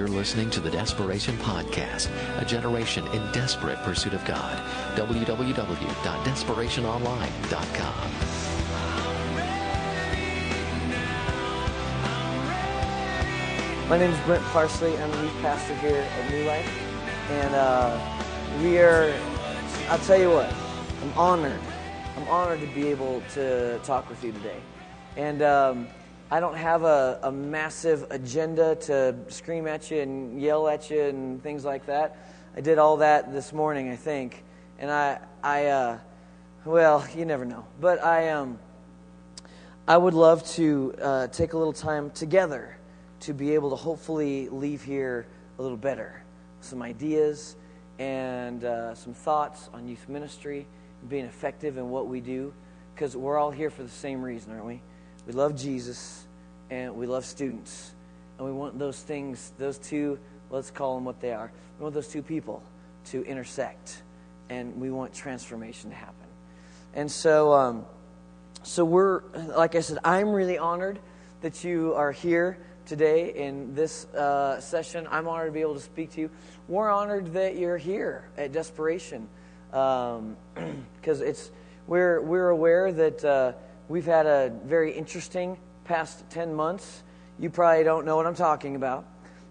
You're listening to the Desperation Podcast, a generation in desperate pursuit of God. www.desperationonline.com. My name is Brent Parsley. I'm the youth pastor here at New Life. And uh, we are, I'll tell you what, I'm honored. I'm honored to be able to talk with you today. And um, I don't have a, a, massive agenda to scream at you and yell at you and things like that. I did all that this morning, I think. And I, I uh, well, you never know. But I, um, I would love to uh, take a little time together to be able to hopefully leave here a little better. Some ideas and uh, some thoughts on youth ministry, being effective in what we do, because we're all here for the same reason, aren't we? We love Jesus and we love students. And we want those things, those two, let's call them what they are. We want those two people to intersect. And we want transformation to happen. And so, um, so we're, like I said, I'm really honored that you are here today in this uh, session. I'm honored to be able to speak to you. We're honored that you're here at Desperation because um, it's we're we're aware that uh, we've had a very interesting past ten months. You probably don't know what I'm talking about,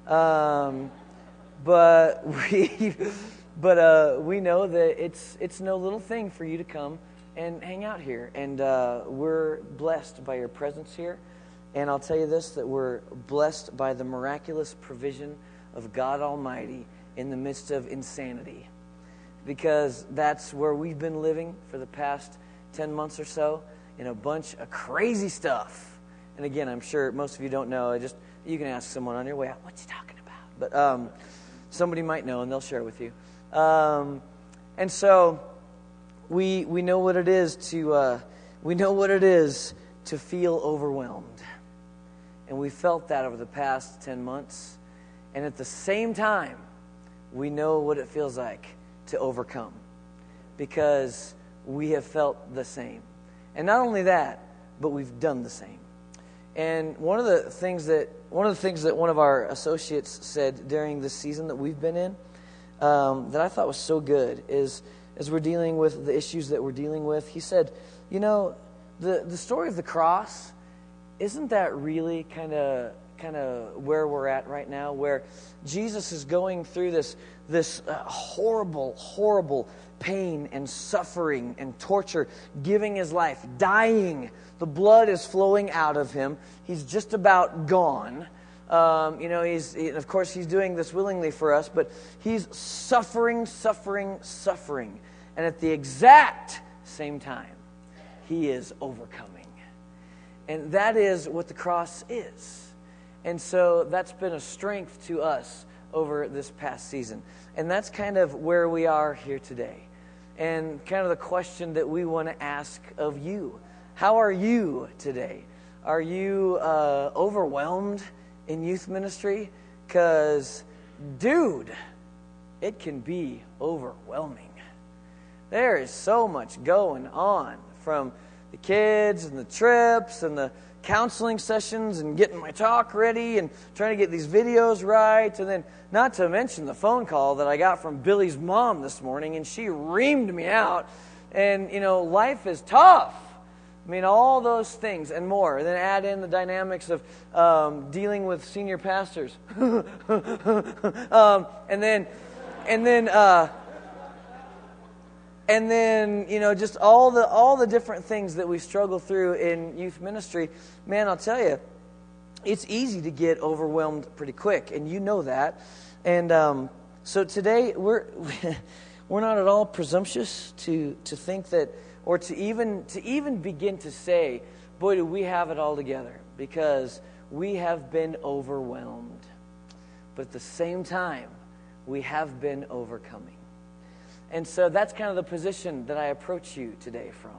um, but we but uh, we know that it's it's no little thing for you to come and hang out here, and uh, we're blessed by your presence here. And I'll tell you this that we're blessed by the miraculous provision of God Almighty in the midst of insanity. Because that's where we've been living for the past 10 months or so in a bunch of crazy stuff. And again, I'm sure most of you don't know. I just you can ask someone on your way out, what's he talking about? But um, somebody might know and they'll share with you. Um, and so we we know what it is to uh, we know what it is to feel overwhelmed. And we felt that over the past 10 months. And at the same time, we know what it feels like to overcome because we have felt the same. And not only that, but we've done the same. And one of the things that one of the things that one of our associates said during the season that we've been in um, that I thought was so good is as we're dealing with the issues that we're dealing with, he said, "You know, the the story of the cross isn't that really kind of kind of where we're at right now where jesus is going through this this uh, horrible horrible pain and suffering and torture giving his life dying the blood is flowing out of him he's just about gone um, you know he's he, of course he's doing this willingly for us but he's suffering suffering suffering and at the exact same time he is overcoming and that is what the cross is. And so that's been a strength to us over this past season. And that's kind of where we are here today. And kind of the question that we want to ask of you How are you today? Are you uh, overwhelmed in youth ministry? Because, dude, it can be overwhelming. There is so much going on from the kids and the trips and the counseling sessions and getting my talk ready and trying to get these videos right. And then, not to mention the phone call that I got from Billy's mom this morning, and she reamed me out. And, you know, life is tough. I mean, all those things and more. And then add in the dynamics of um, dealing with senior pastors. um, and then, and then, uh, and then you know just all the all the different things that we struggle through in youth ministry man i'll tell you it's easy to get overwhelmed pretty quick and you know that. And um, so today we're we're not at all presumptuous to to think that or to even to even begin to say boy do we have it all together because we have been overwhelmed. But at the same time we have been overcoming and so that's kind of the position that I approach you today from,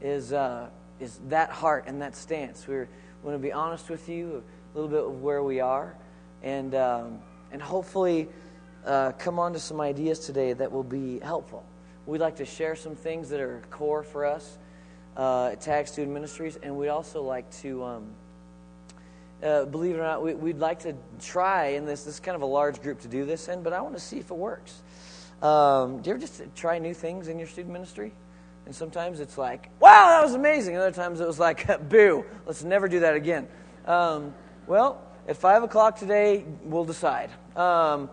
is, uh, is that heart and that stance. We want to be honest with you, a little bit of where we are, and, um, and hopefully uh, come on to some ideas today that will be helpful. We'd like to share some things that are core for us uh, at Tag Student Ministries, and we'd also like to um, uh, believe it or not, we, would like to try in this. This is kind of a large group to do this in, but I want to see if it works. Um, do you ever just try new things in your student ministry? And sometimes it's like, wow, that was amazing. And other times it was like, boo, let's never do that again. Um, well, at 5 o'clock today, we'll decide. Um,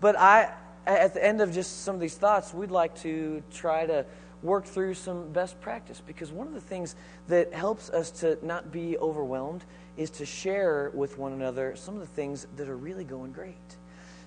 but I, at the end of just some of these thoughts, we'd like to try to work through some best practice because one of the things that helps us to not be overwhelmed is to share with one another some of the things that are really going great.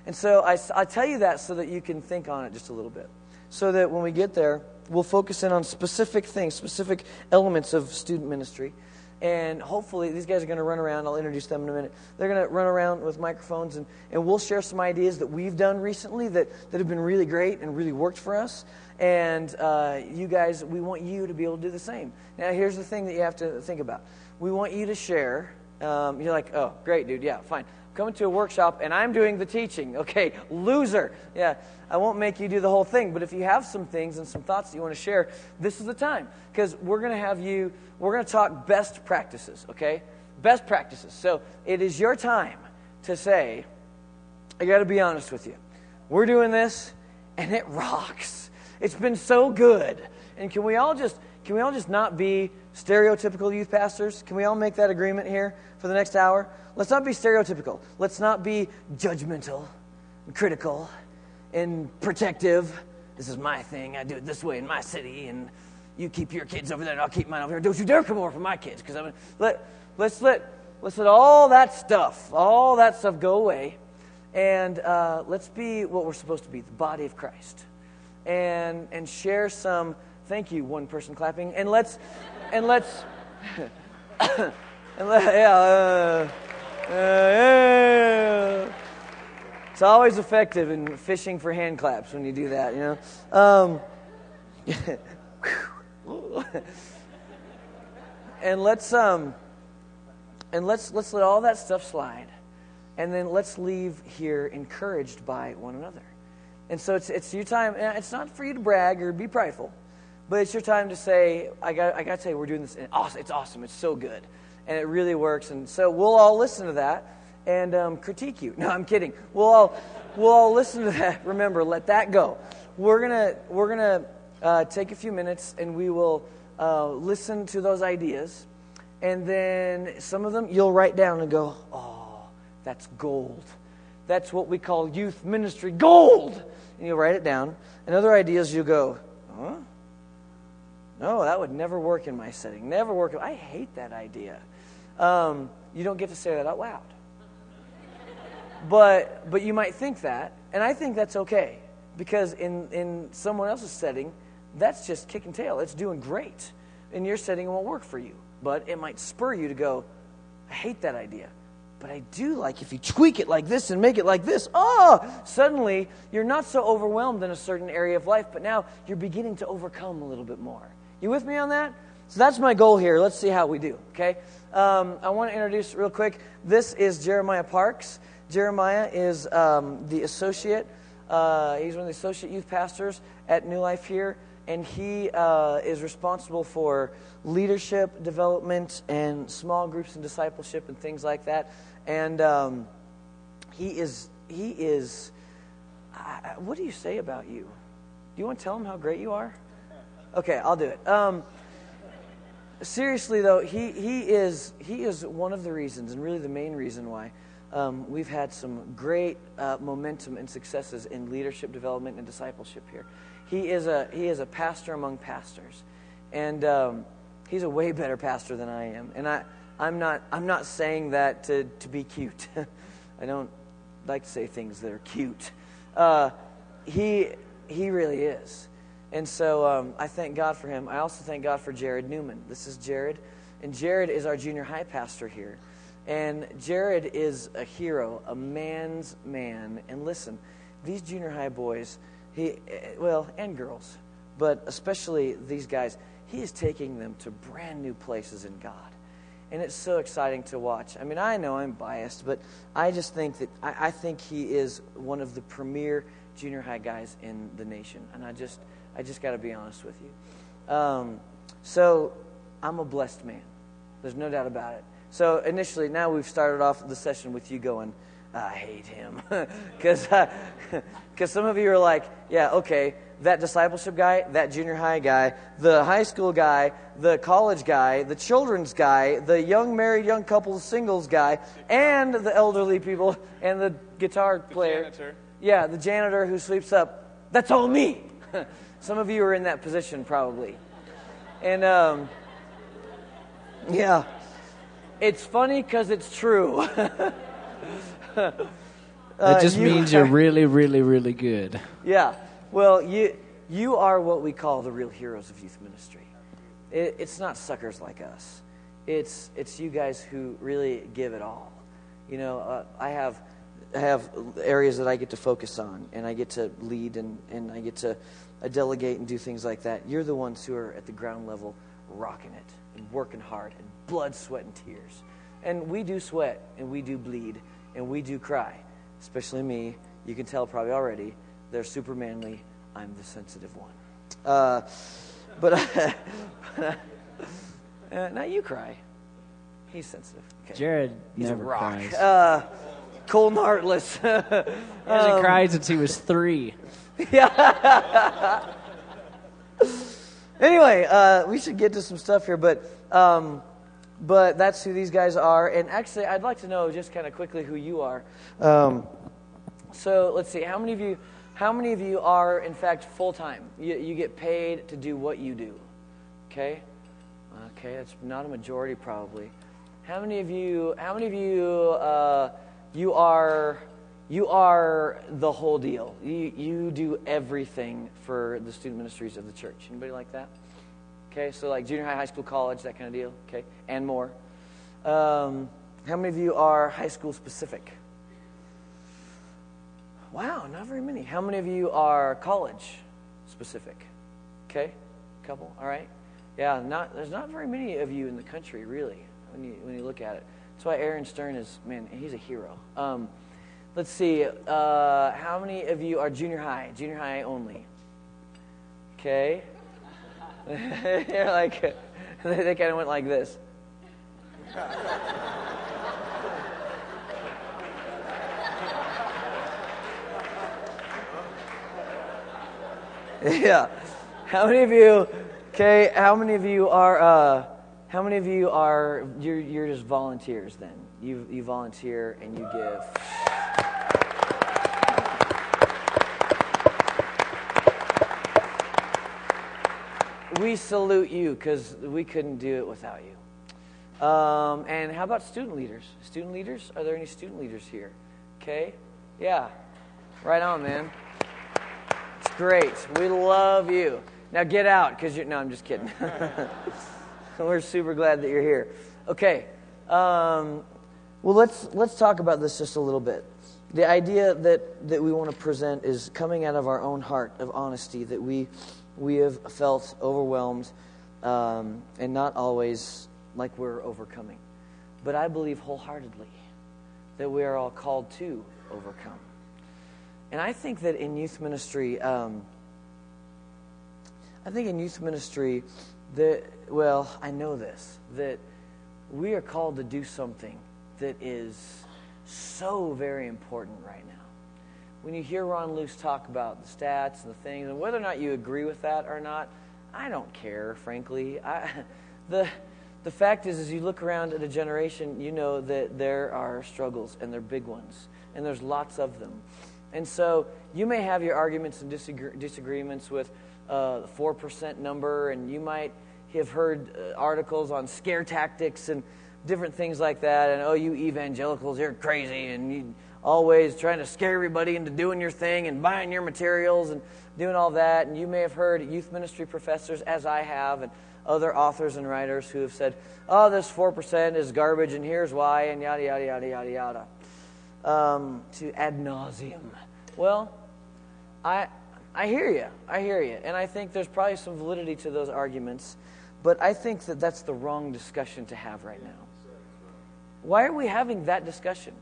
And so I, I tell you that so that you can think on it just a little bit. So that when we get there, we'll focus in on specific things, specific elements of student ministry. And hopefully, these guys are going to run around. I'll introduce them in a minute. They're going to run around with microphones, and, and we'll share some ideas that we've done recently that, that have been really great and really worked for us. And uh, you guys, we want you to be able to do the same. Now, here's the thing that you have to think about we want you to share um, you're like, oh, great, dude. Yeah, fine. Coming to a workshop and I'm doing the teaching. Okay, loser. Yeah, I won't make you do the whole thing. But if you have some things and some thoughts that you want to share, this is the time. Because we're going to have you, we're going to talk best practices, okay? Best practices. So it is your time to say, I got to be honest with you. We're doing this and it rocks. It's been so good. And can we all just can we all just not be stereotypical youth pastors? Can we all make that agreement here for the next hour? Let's not be stereotypical. Let's not be judgmental and critical and protective. This is my thing. I do it this way in my city, and you keep your kids over there, and I'll keep mine over here. Don't you dare come over for my kids, because I'm gonna, let let's let let's let all that stuff, all that stuff, go away, and uh, let's be what we're supposed to be, the body of Christ, and and share some Thank you, one person clapping. And let's, and let's, and let, yeah, uh, uh, yeah. It's always effective in fishing for hand claps when you do that, you know. Um, and let's um, and let's let's let all that stuff slide, and then let's leave here encouraged by one another. And so it's it's your time. It's not for you to brag or be prideful. But it's your time to say, I got, I got to say, we're doing this. And awesome, it's awesome. It's so good. And it really works. And so we'll all listen to that and um, critique you. No, I'm kidding. We'll all, we'll all listen to that. Remember, let that go. We're going to we're gonna, uh, take a few minutes and we will uh, listen to those ideas. And then some of them you'll write down and go, oh, that's gold. That's what we call youth ministry gold. And you'll write it down. And other ideas you'll go, huh? No, that would never work in my setting. Never work. I hate that idea. Um, you don't get to say that out loud. But, but you might think that, and I think that's okay because in, in someone else's setting, that's just kicking tail. It's doing great. In your setting, it won't work for you, but it might spur you to go, I hate that idea. But I do like if you tweak it like this and make it like this. Oh, suddenly you're not so overwhelmed in a certain area of life, but now you're beginning to overcome a little bit more. You with me on that? So that's my goal here. Let's see how we do, okay? Um, I want to introduce real quick. This is Jeremiah Parks. Jeremiah is um, the associate. Uh, he's one of the associate youth pastors at New Life here, and he uh, is responsible for leadership development and small groups and discipleship and things like that. And um, he is he is. Uh, what do you say about you? Do you want to tell him how great you are? Okay, I'll do it. Um, seriously though, he, he is he is one of the reasons, and really the main reason why um, we've had some great uh, momentum and successes in leadership development and discipleship here. He is a he is a pastor among pastors, and um, he's a way better pastor than I am. And I I'm not I'm not saying that to to be cute. I don't like to say things that are cute. Uh, he he really is. And so um, I thank God for him. I also thank God for Jared Newman. This is Jared. And Jared is our junior high pastor here. And Jared is a hero, a man's man. And listen, these junior high boys, he, well, and girls, but especially these guys, he is taking them to brand new places in God. And it's so exciting to watch. I mean, I know I'm biased, but I just think that I, I think he is one of the premier junior high guys in the nation. And I just I just got to be honest with you. Um, so I'm a blessed man. There's no doubt about it. So initially, now we've started off the session with you going, I hate him. Because because some of you are like, yeah, okay, that discipleship guy, that junior high guy, the high school guy, the college guy, the children's guy, the young married young couples singles guy, and the elderly people, and the guitar player. janitor. Yeah, the janitor who sweeps up. That's all me. Some of you are in that position probably. And um, yeah, it's funny because it's true. That just you means are- you're really, really, really good. Yeah. Well, you you are what we call the real heroes of youth ministry. It, it's not suckers like us. It's it's you guys who really give it all. You know, uh, I have I have areas that I get to focus on, and I get to lead, and and I get to uh, delegate and do things like that. You're the ones who are at the ground level, rocking it and working hard, and blood, sweat, and tears. And we do sweat, and we do bleed, and we do cry. Especially me. You can tell probably already. They're super manly. I'm the sensitive one. Uh, but uh, now you cry. He's sensitive. Okay. Jared He's never a rock. cries. Uh, cold and heartless. he hasn't cried since he was three. anyway, uh, we should get to some stuff here, but um, but that's who these guys are. And actually, I'd like to know just kind of quickly who you are. Um, so let's see, how many of you, how many of you are in fact full time? You, you get paid to do what you do. Okay, okay, that's not a majority probably. How many of you? How many of you? Uh, you are. You are the whole deal. You, you do everything for the student ministries of the church. Anybody like that? Okay, so like junior high, high school, college, that kind of deal. Okay, and more. Um, how many of you are high school specific? Wow, not very many. How many of you are college specific? Okay, couple. All right. Yeah, not there's not very many of you in the country really when you when you look at it. That's why Aaron Stern is man, he's a hero. Um, let's see. Uh, how many of you are junior high? Junior high only. Okay. You're like they, they kind of went like this. yeah. How many of you? Okay. How many of you are? Uh, how many of you are? You're you're just volunteers. Then you you volunteer and you give. We salute you because we couldn't do it without you. Um, and how about student leaders? Student leaders? Are there any student leaders here? Okay. Yeah. Right on, man. It's great. We love you. Now get out because you're. No, I'm just kidding. We're super glad that you're here. Okay. Um, well, let's let's talk about this just a little bit. The idea that that we want to present is coming out of our own heart of honesty that we we have felt overwhelmed um, and not always like we're overcoming, but I believe wholeheartedly that we are all called to overcome. And I think that in youth ministry, um, I think in youth ministry, that, well, I know this, that we are called to do something that is so very important right now. When you hear Ron Luce talk about the stats and the things, and whether or not you agree with that or not, I don't care, frankly. I, the, the fact is, as you look around at a generation, you know that there are struggles, and they're big ones, and there's lots of them. And so you may have your arguments and disagree- disagreements with uh, the 4% number, and you might have heard uh, articles on scare tactics and different things like that. And oh, you evangelicals, you're crazy, and you always trying to scare everybody into doing your thing and buying your materials and doing all that. And you may have heard youth ministry professors, as I have, and other authors and writers who have said, oh, this 4% is garbage, and here's why, and yada, yada, yada, yada, yada um, to ad nauseum. Well, I, I hear you. I hear you. And I think there's probably some validity to those arguments. But I think that that's the wrong discussion to have right now. Why are we having that discussion?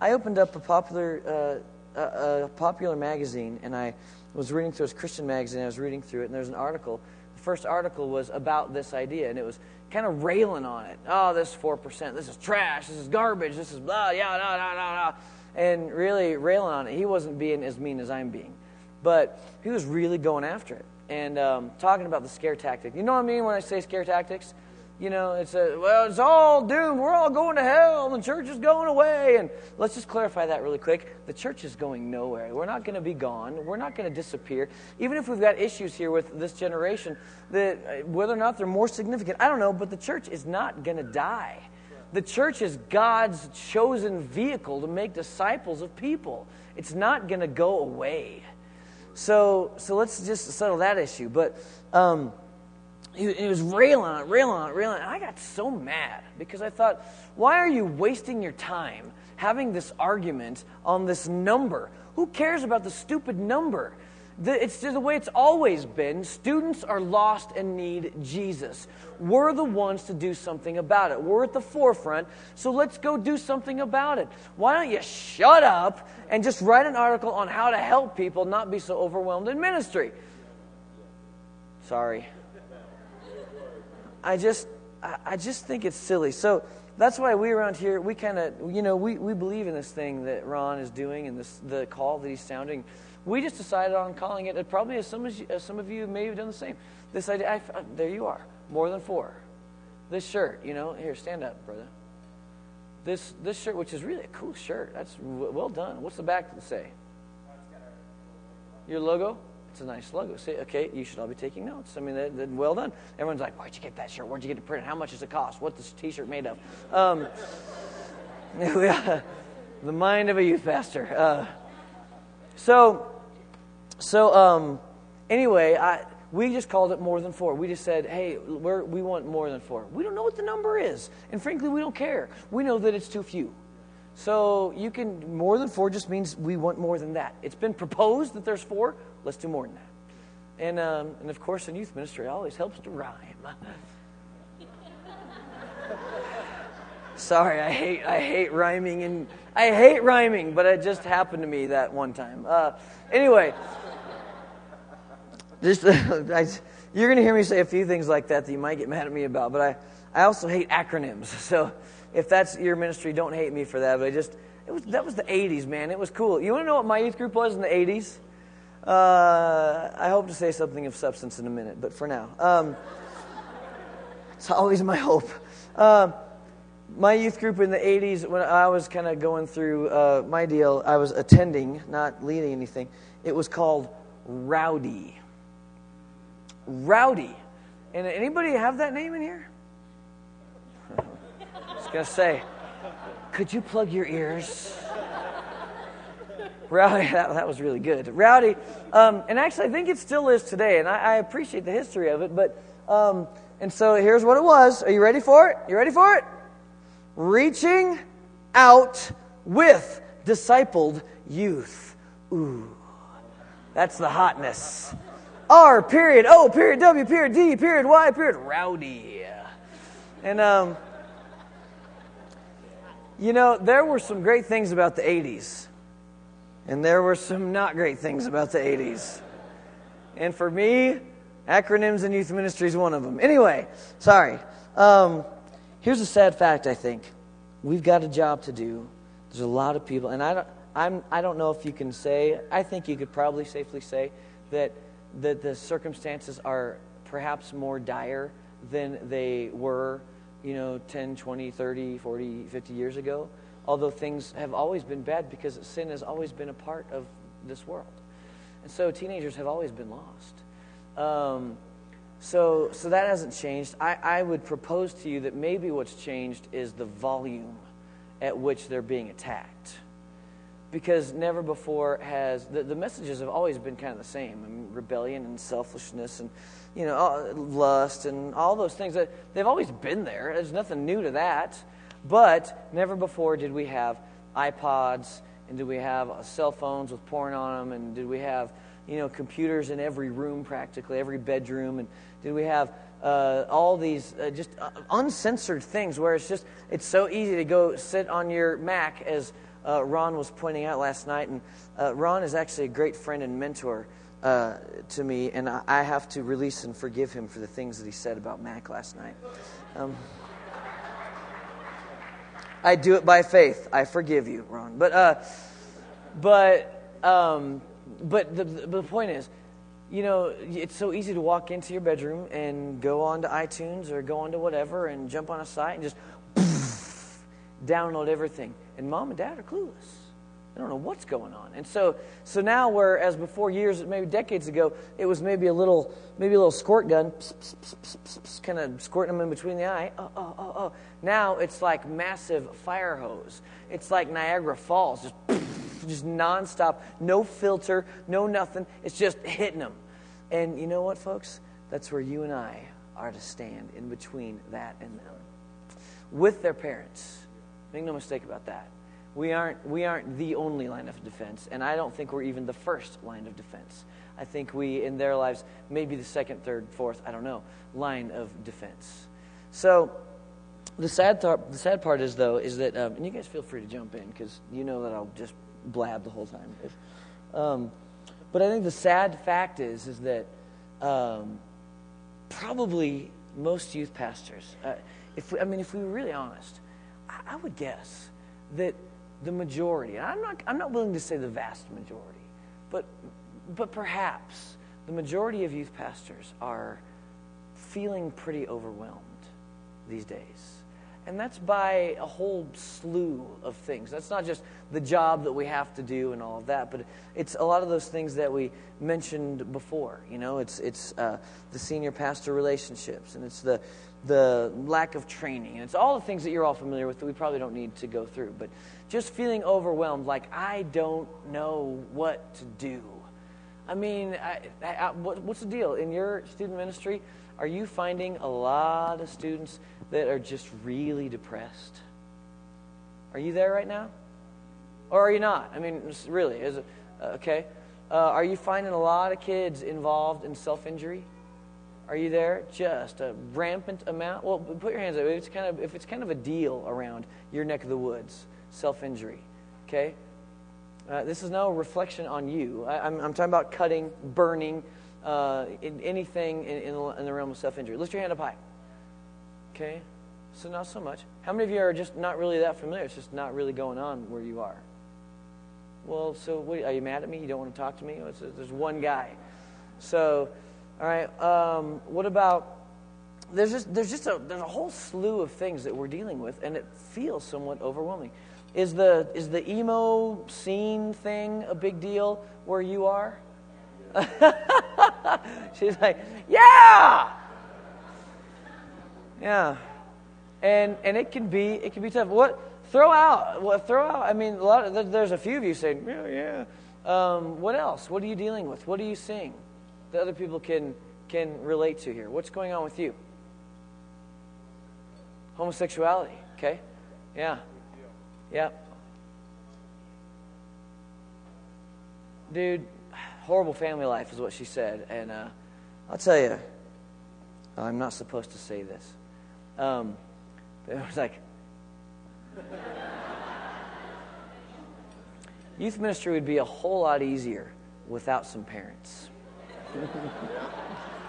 I opened up a popular, uh, a, a popular magazine, and I was reading through it was a Christian magazine. I was reading through it, and there's an article. The first article was about this idea, and it was kind of railing on it. Oh, this 4%, this is trash, this is garbage, this is blah, yeah, blah, blah, blah, blah. And really railing on it. He wasn't being as mean as I'm being. But he was really going after it and um, talking about the scare tactic. You know what I mean when I say scare tactics? You know, it's a, well, it's all doomed. We're all going to hell. The church is going away. And let's just clarify that really quick. The church is going nowhere. We're not going to be gone. We're not going to disappear. Even if we've got issues here with this generation, that uh, whether or not they're more significant, I don't know, but the church is not going to die. The church is God's chosen vehicle to make disciples of people. It's not going to go away. So, so let's just settle that issue. But um, he, he, was railing on it, railing on it, railing on it. I got so mad because I thought, why are you wasting your time having this argument on this number? Who cares about the stupid number? The, it's the way it's always been. Students are lost and need Jesus. We're the ones to do something about it. We're at the forefront, so let's go do something about it. Why don't you shut up and just write an article on how to help people not be so overwhelmed in ministry? Sorry. I just, I just think it's silly. So that's why we around here, we kind of, you know, we, we believe in this thing that Ron is doing and this, the call that he's sounding we just decided on calling it, probably as some, as, as some of you may have done the same. This idea, I, there you are, more than four. This shirt, you know, here, stand up, brother. This, this shirt, which is really a cool shirt, that's well done. What's the back to say? Your logo? It's a nice logo. See, okay, you should all be taking notes. I mean, they're, they're well done. Everyone's like, where'd you get that shirt? Where'd you get it printed? How much does it cost? What's this t shirt made of? Um, the mind of a youth pastor. Uh, so, so um, anyway, I, we just called it more than four. We just said, hey, we want more than four. We don't know what the number is. And frankly, we don't care. We know that it's too few. So you can, more than four just means we want more than that. It's been proposed that there's four. Let's do more than that. And, um, and of course, in youth ministry, it always helps to rhyme. Sorry, I hate, I hate rhyming and I hate rhyming, but it just happened to me that one time. Uh, anyway, just I, you're going to hear me say a few things like that that you might get mad at me about, but I, I also hate acronyms. So if that's your ministry, don't hate me for that. But I just it was that was the 80s, man. It was cool. You want to know what my youth group was in the 80s? Uh, I hope to say something of substance in a minute, but for now, um, it's always my hope. Uh, my youth group in the 80s, when I was kind of going through uh, my deal, I was attending, not leading anything. It was called Rowdy. Rowdy. And anybody have that name in here? I was going to say, could you plug your ears? Rowdy, that, that was really good. Rowdy, um, and actually, I think it still is today, and I, I appreciate the history of it. But, um, and so here's what it was. Are you ready for it? You ready for it? reaching out with discipled youth. Ooh, that's the hotness. R period O period W period D period Y period rowdy. And um, you know there were some great things about the '80s, and there were some not great things about the '80s. And for me, acronyms in youth ministry is one of them. Anyway, sorry. Um, Here's a sad fact, I think. We've got a job to do. There's a lot of people, and I don't, I'm, I don't know if you can say, I think you could probably safely say that, that the circumstances are perhaps more dire than they were, you know, 10, 20, 30, 40, 50 years ago. Although things have always been bad because sin has always been a part of this world. And so teenagers have always been lost. Um, so, so that hasn't changed. I, I would propose to you that maybe what's changed is the volume at which they're being attacked. Because never before has the, the messages have always been kind of the same I mean, rebellion and selfishness and you know lust and all those things that they've always been there there's nothing new to that but never before did we have ipods and did we have cell phones with porn on them and did we have you know computers in every room practically every bedroom and did we have uh, all these uh, just uh, uncensored things where it's just it's so easy to go sit on your Mac as uh, Ron was pointing out last night. And uh, Ron is actually a great friend and mentor uh, to me, and I, I have to release and forgive him for the things that he said about Mac last night. Um, I do it by faith. I forgive you, Ron. But, uh, but, um, but the, the point is, you know, it's so easy to walk into your bedroom and go onto iTunes or go onto whatever and jump on a site and just download everything. And mom and dad are clueless. They don't know what's going on. And so, so now, whereas before years, maybe decades ago, it was maybe a little, maybe a little squirt gun, kind of squirting them in between the eye. Oh, oh, oh, oh. Now it's like massive fire hose. It's like Niagara Falls, just, just nonstop, no filter, no nothing. It's just hitting them. And you know what, folks? That's where you and I are to stand in between that and them, with their parents. Make no mistake about that. We aren't, we aren't the only line of defense, and I don't think we're even the first line of defense. I think we, in their lives, maybe the second, third, fourth, I don't know, line of defense. So, the sad, th- the sad part is, though, is that, um, and you guys feel free to jump in because you know that I'll just blab the whole time. Um, but I think the sad fact is, is that um, probably most youth pastors, uh, if we, I mean, if we were really honest, I, I would guess that the majority, and I'm not, I'm not willing to say the vast majority, but, but perhaps the majority of youth pastors are feeling pretty overwhelmed these days. And that's by a whole slew of things. That's not just the job that we have to do and all of that, but it's a lot of those things that we mentioned before. You know, it's, it's uh, the senior pastor relationships, and it's the, the lack of training, and it's all the things that you're all familiar with that we probably don't need to go through. But just feeling overwhelmed, like I don't know what to do. I mean, I, I, what, what's the deal? In your student ministry, are you finding a lot of students that are just really depressed? Are you there right now? Or are you not? I mean, really, is it, uh, okay? Uh, are you finding a lot of kids involved in self injury? Are you there? Just a rampant amount. Well, put your hands up. If it's kind of if it's kind of a deal around your neck of the woods, self injury. Okay? Uh, this is no reflection on you. I, am talking about cutting, burning, uh, in anything in, in, in the realm of self injury. Lift your hand up high. Okay? So, not so much. How many of you are just not really that familiar? It's just not really going on where you are. Well, so what, are you mad at me? You don't want to talk to me? There's one guy. So, all right. Um, what about there's just there's just a there's a whole slew of things that we're dealing with, and it feels somewhat overwhelming. Is the, is the emo scene thing a big deal where you are? She's like, yeah! Yeah. And, and it can be it can be tough. What throw out what throw out I mean a lot of, there's a few of you saying, Yeah, yeah. Um, what else? What are you dealing with? What are you seeing that other people can can relate to here? What's going on with you? Homosexuality, okay? Yeah. Yep. Dude, horrible family life is what she said. And uh, I'll tell you, I'm not supposed to say this. Um, it was like, youth ministry would be a whole lot easier without some parents.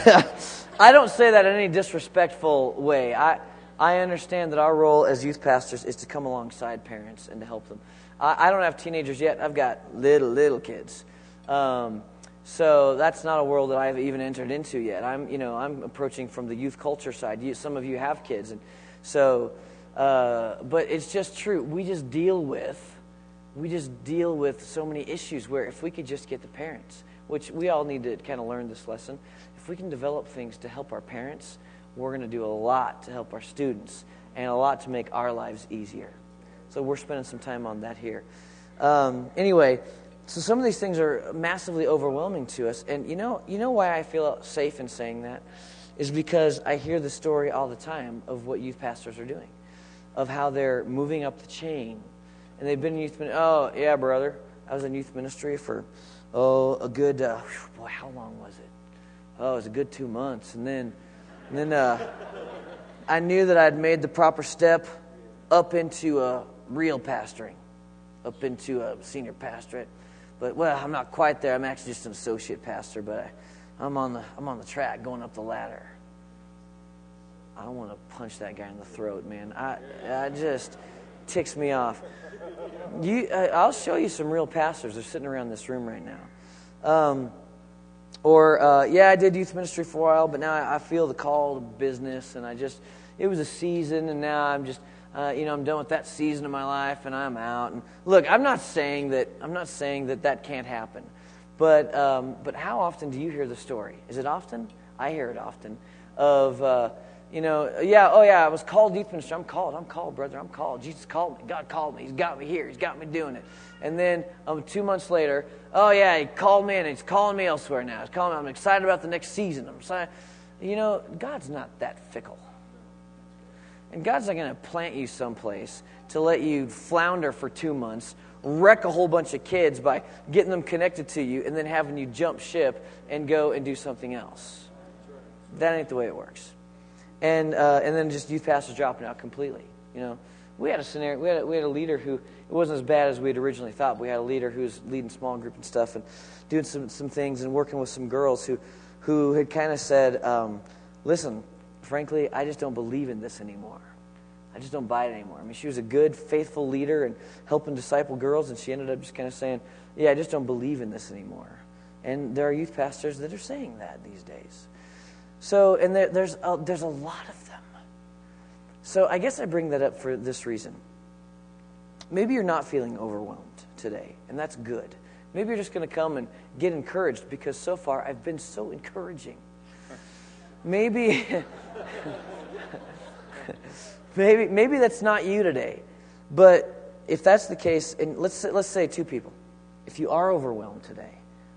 I don't say that in any disrespectful way. I, I understand that our role as youth pastors is to come alongside parents and to help them. I, I don't have teenagers yet. I've got little, little kids. Um, so that's not a world that I've even entered into yet. I'm, you know, I'm approaching from the youth culture side. You, some of you have kids, and so, uh, but it's just true. We just deal with, we just deal with so many issues where if we could just get the parents, which we all need to kind of learn this lesson if we can develop things to help our parents, we're going to do a lot to help our students and a lot to make our lives easier. So we're spending some time on that here. Um, anyway, so some of these things are massively overwhelming to us, and you know, you know why I feel safe in saying that is because I hear the story all the time of what youth pastors are doing, of how they're moving up the chain, and they've been in youth. Oh yeah, brother, I was in youth ministry for oh a good uh, boy. How long was it? Oh, it was a good two months. And then, and then uh, I knew that I'd made the proper step up into a real pastoring. up into a senior pastorate. But well, I'm not quite there. I'm actually just an associate pastor, but I, I'm on the I'm on the track going up the ladder. I want to punch that guy in the throat, man. I I just ticks me off. You, I'll show you some real pastors. They're sitting around this room right now. Um, or uh, yeah, I did youth ministry for a while, but now I, I feel the call to business, and I just it was a season, and now I'm just uh, you know, I'm done with that season of my life and I'm out. And look, I'm not saying that I'm not saying that that can't happen, but um, but how often do you hear the story? Is it often? I hear it often. Of uh, you know, yeah, oh yeah, I was called youth ministry. I'm called. I'm called, brother. I'm called. Jesus called me. God called me. He's got me here. He's got me doing it. And then um, two months later, oh yeah, he called me and he's calling me elsewhere now. He's calling me. I'm excited about the next season. I'm excited. You know, God's not that fickle. And God's not going to plant you someplace to let you flounder for two months, wreck a whole bunch of kids by getting them connected to you, and then having you jump ship and go and do something else. That ain't the way it works. And, uh, and then just youth pastors dropping out completely. You know, we had a scenario, we had a, we had a leader who, it wasn't as bad as we had originally thought. But we had a leader who was leading small group and stuff and doing some, some things and working with some girls who, who had kind of said, um, listen, frankly, I just don't believe in this anymore. I just don't buy it anymore. I mean, she was a good, faithful leader and helping disciple girls, and she ended up just kind of saying, Yeah, I just don't believe in this anymore. And there are youth pastors that are saying that these days. So, and there, there's, a, there's a lot of them. So I guess I bring that up for this reason. Maybe you're not feeling overwhelmed today, and that's good. Maybe you're just going to come and get encouraged because so far I've been so encouraging. Maybe. maybe, maybe that's not you today. But if that's the case, and let's, let's say two people, if you are overwhelmed today,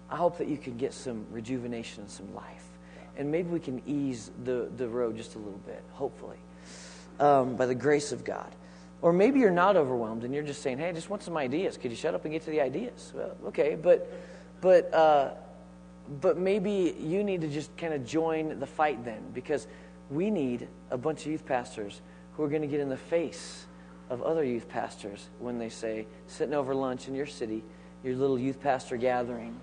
I hope that you can get some rejuvenation and some life. And maybe we can ease the, the road just a little bit, hopefully, um, by the grace of God. Or maybe you're not overwhelmed and you're just saying, hey, I just want some ideas. Could you shut up and get to the ideas? Well, okay, but, but, uh, but maybe you need to just kind of join the fight then because we need a bunch of youth pastors who are going to get in the face of other youth pastors when they say, sitting over lunch in your city, your little youth pastor gathering,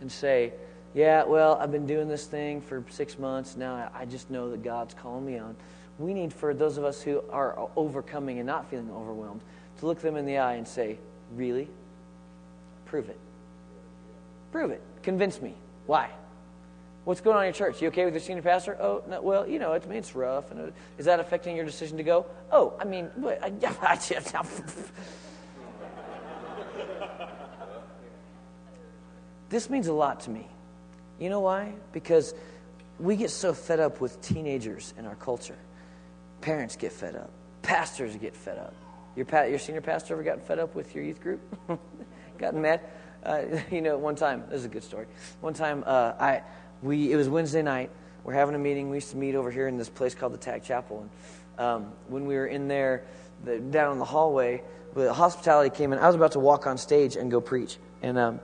and say, Yeah, well, I've been doing this thing for six months. Now I just know that God's calling me on. We need for those of us who are overcoming and not feeling overwhelmed to look them in the eye and say, Really? Prove it. Prove it. Convince me. Why? What's going on in your church? You okay with your senior pastor? Oh, no, well, you know, it's, it's rough. And it, is that affecting your decision to go? Oh, I mean, I, I just, this means a lot to me. You know why? Because we get so fed up with teenagers in our culture. Parents get fed up. Pastors get fed up. Your, pa- your senior pastor ever gotten fed up with your youth group? gotten mad? Uh, you know, one time, this is a good story. One time, uh, I we, it was Wednesday night. We're having a meeting. We used to meet over here in this place called the Tag Chapel. And um, when we were in there, the, down in the hallway, the hospitality came in. I was about to walk on stage and go preach. And, um,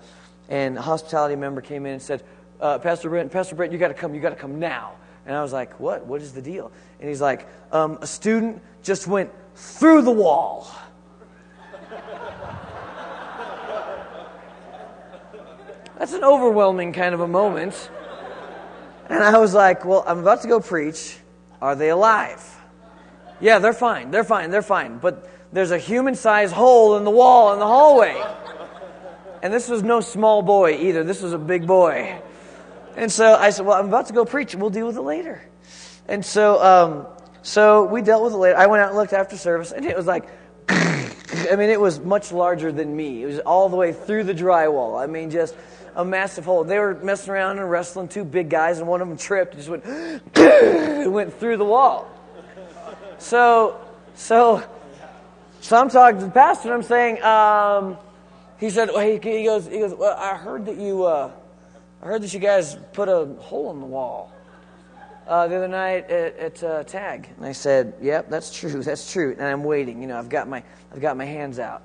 and a hospitality member came in and said, uh, Pastor Brent, Pastor Brent, you got to come. You got to come now. And I was like, what? What is the deal? And he's like, um, a student just went through the wall. That's an overwhelming kind of a moment. And I was like, well, I'm about to go preach. Are they alive? Yeah, they're fine. They're fine. They're fine. But there's a human sized hole in the wall in the hallway. And this was no small boy either. This was a big boy. And so I said, well, I'm about to go preach. We'll deal with it later. And so, um, so we dealt with it later. I went out and looked after service, and it was like, I mean, it was much larger than me. It was all the way through the drywall. I mean, just a massive hole. They were messing around and wrestling two big guys, and one of them tripped and just went, it went through the wall. So, so, so I'm talking to the pastor, and I'm saying, um, he said, well, he, he, goes, he goes, well, I heard that you, uh, I heard that you guys put a hole in the wall. Uh, the other night at, at uh, Tag, and I said, "Yep, that's true. That's true." And I'm waiting. You know, I've got my I've got my hands out.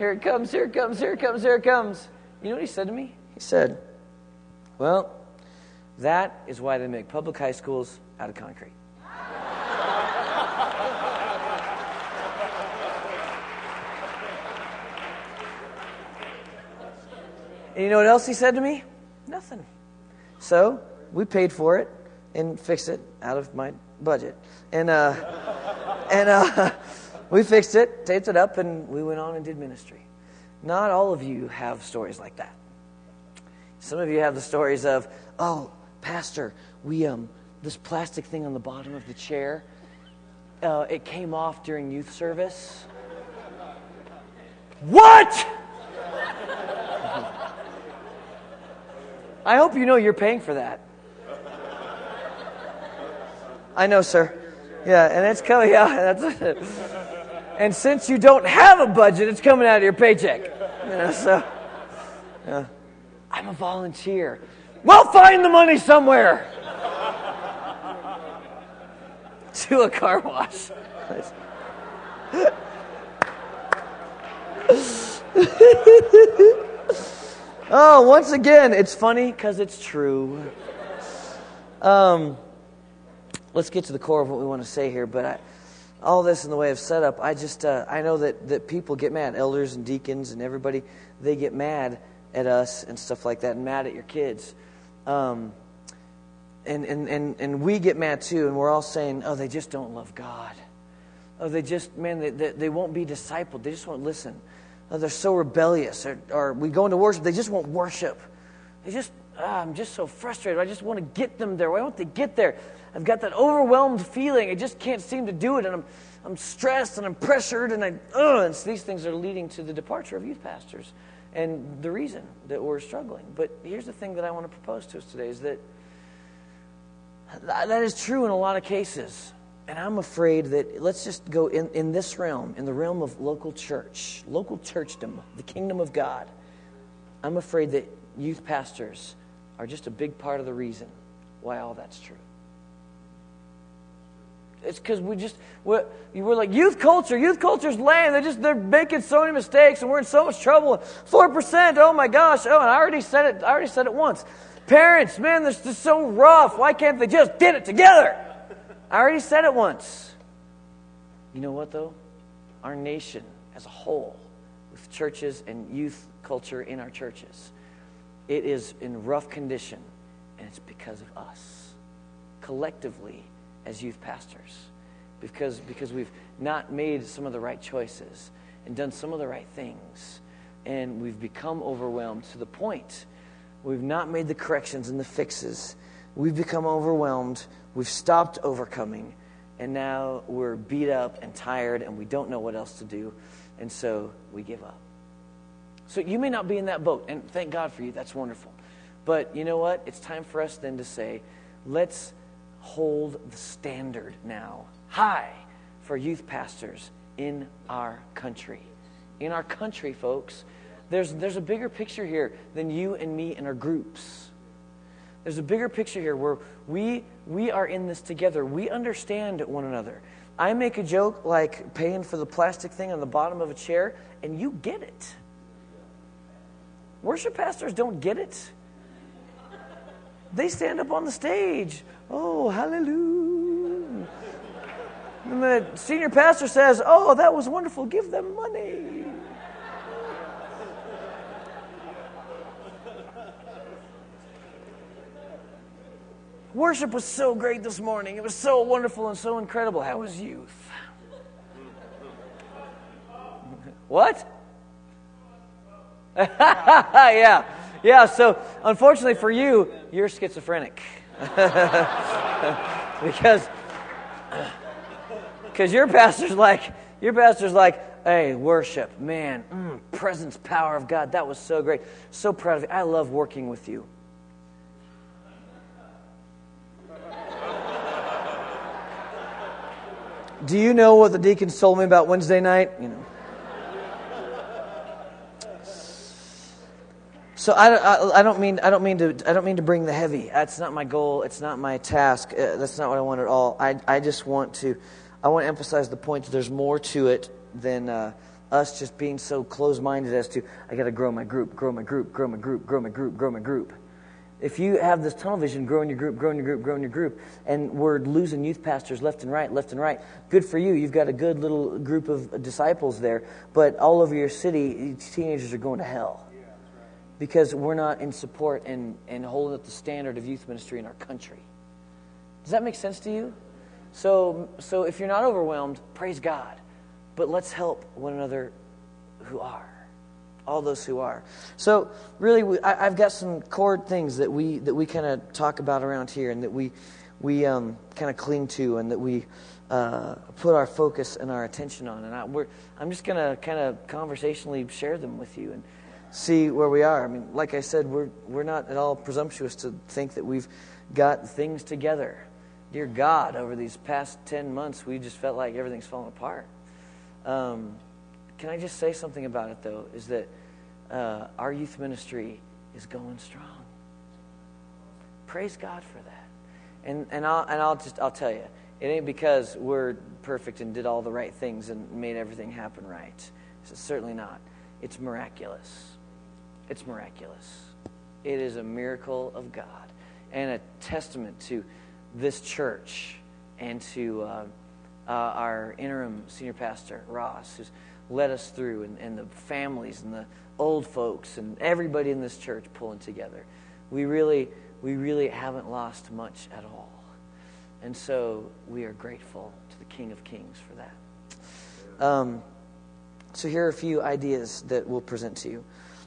Here it comes, here it comes, here it comes, here it comes. You know what he said to me? He said, Well, that is why they make public high schools out of concrete. And you know what else he said to me? Nothing. So we paid for it and fixed it out of my budget. And, uh, and uh, we fixed it, taped it up, and we went on and did ministry. Not all of you have stories like that. Some of you have the stories of, oh, Pastor, we um, this plastic thing on the bottom of the chair, uh, it came off during youth service. what? I hope you know you're paying for that. I know, sir. Yeah, and it's coming. Yeah, that's it. And since you don't have a budget, it's coming out of your paycheck. You know, so, yeah. I'm a volunteer. Well, find the money somewhere. to a car wash. oh, once again, it's funny because it's true. Um, let's get to the core of what we want to say here. But I, all this in the way of setup, I just uh, I know that that people get mad, elders and deacons and everybody, they get mad at us and stuff like that, and mad at your kids. Um, and, and, and, and we get mad too, and we're all saying, oh, they just don't love God. Oh, they just, man, they, they, they won't be discipled. They just won't listen. Oh, they're so rebellious. Or, or we go into worship, they just won't worship. They just, ah, I'm just so frustrated. I just want to get them there. Why won't they get there? I've got that overwhelmed feeling. I just can't seem to do it. And I'm, I'm stressed and I'm pressured. And, I, and so these things are leading to the departure of youth pastors and the reason that we're struggling. But here's the thing that I want to propose to us today is that that is true in a lot of cases. And I'm afraid that let's just go in, in this realm, in the realm of local church, local churchdom, the kingdom of God. I'm afraid that youth pastors are just a big part of the reason why all that's true. It's because we just we're, we're like youth culture. Youth culture's lame. They just they're making so many mistakes, and we're in so much trouble. Four percent. Oh my gosh. Oh, and I already said it. I already said it once. Parents, man, this is so rough. Why can't they just get it together? I already said it once. You know what, though? Our nation as a whole, with churches and youth culture in our churches, it is in rough condition, and it's because of us, collectively, as youth pastors. Because, because we've not made some of the right choices and done some of the right things. And we've become overwhelmed to the point We've not made the corrections and the fixes. We've become overwhelmed. We've stopped overcoming. And now we're beat up and tired and we don't know what else to do. And so we give up. So you may not be in that boat. And thank God for you. That's wonderful. But you know what? It's time for us then to say, let's hold the standard now high for youth pastors in our country. In our country, folks there's, there's a bigger picture here than you and me and our groups. There's a bigger picture here where we, we are in this together. We understand one another. I make a joke like paying for the plastic thing on the bottom of a chair, and you get it. Worship pastors don't get it. They stand up on the stage. Oh, hallelujah. And the senior pastor says, Oh, that was wonderful. Give them money. Worship was so great this morning. It was so wonderful and so incredible. How was youth? what? yeah. Yeah, so unfortunately for you, you're schizophrenic. because because your pastor's like your pastor's like, hey, worship, man, mm, presence, power of God. That was so great. So proud of you. I love working with you. Do you know what the deacons told me about Wednesday night? You know. So I, I, I, don't mean I don't mean to I don't mean to bring the heavy. That's not my goal. It's not my task. Uh, that's not what I want at all. I, I just want to I want to emphasize the point that there's more to it than uh, us just being so close-minded as to I got to grow my group, grow my group, grow my group, grow my group, grow my group if you have this tunnel vision, growing your group, growing your group, growing your group, and we're losing youth pastors left and right, left and right, good for you. You've got a good little group of disciples there. But all over your city, teenagers are going to hell. because we're not in support and, and holding up the standard of youth ministry in our country. Does that make sense to you? So, so if you're not overwhelmed, praise God. But let's help one another who are. All those who are. So, really, we, I, have got some core things that we that we kind of talk about around here, and that we we um, kind of cling to, and that we uh, put our focus and our attention on. And I, am just going to kind of conversationally share them with you and see where we are. I mean, like I said, we're we're not at all presumptuous to think that we've got things together. Dear God, over these past ten months, we just felt like everything's falling apart. Um, can I just say something about it, though? Is that uh, our youth ministry is going strong. Praise God for that. And, and, I'll, and I'll just I'll tell you, it ain't because we're perfect and did all the right things and made everything happen right. It's certainly not. It's miraculous. It's miraculous. It is a miracle of God and a testament to this church and to uh, uh, our interim senior pastor, Ross, who's led us through, and, and the families and the old folks and everybody in this church pulling together. We really, we really haven't lost much at all. And so we are grateful to the King of Kings for that. Um, so here are a few ideas that we'll present to you.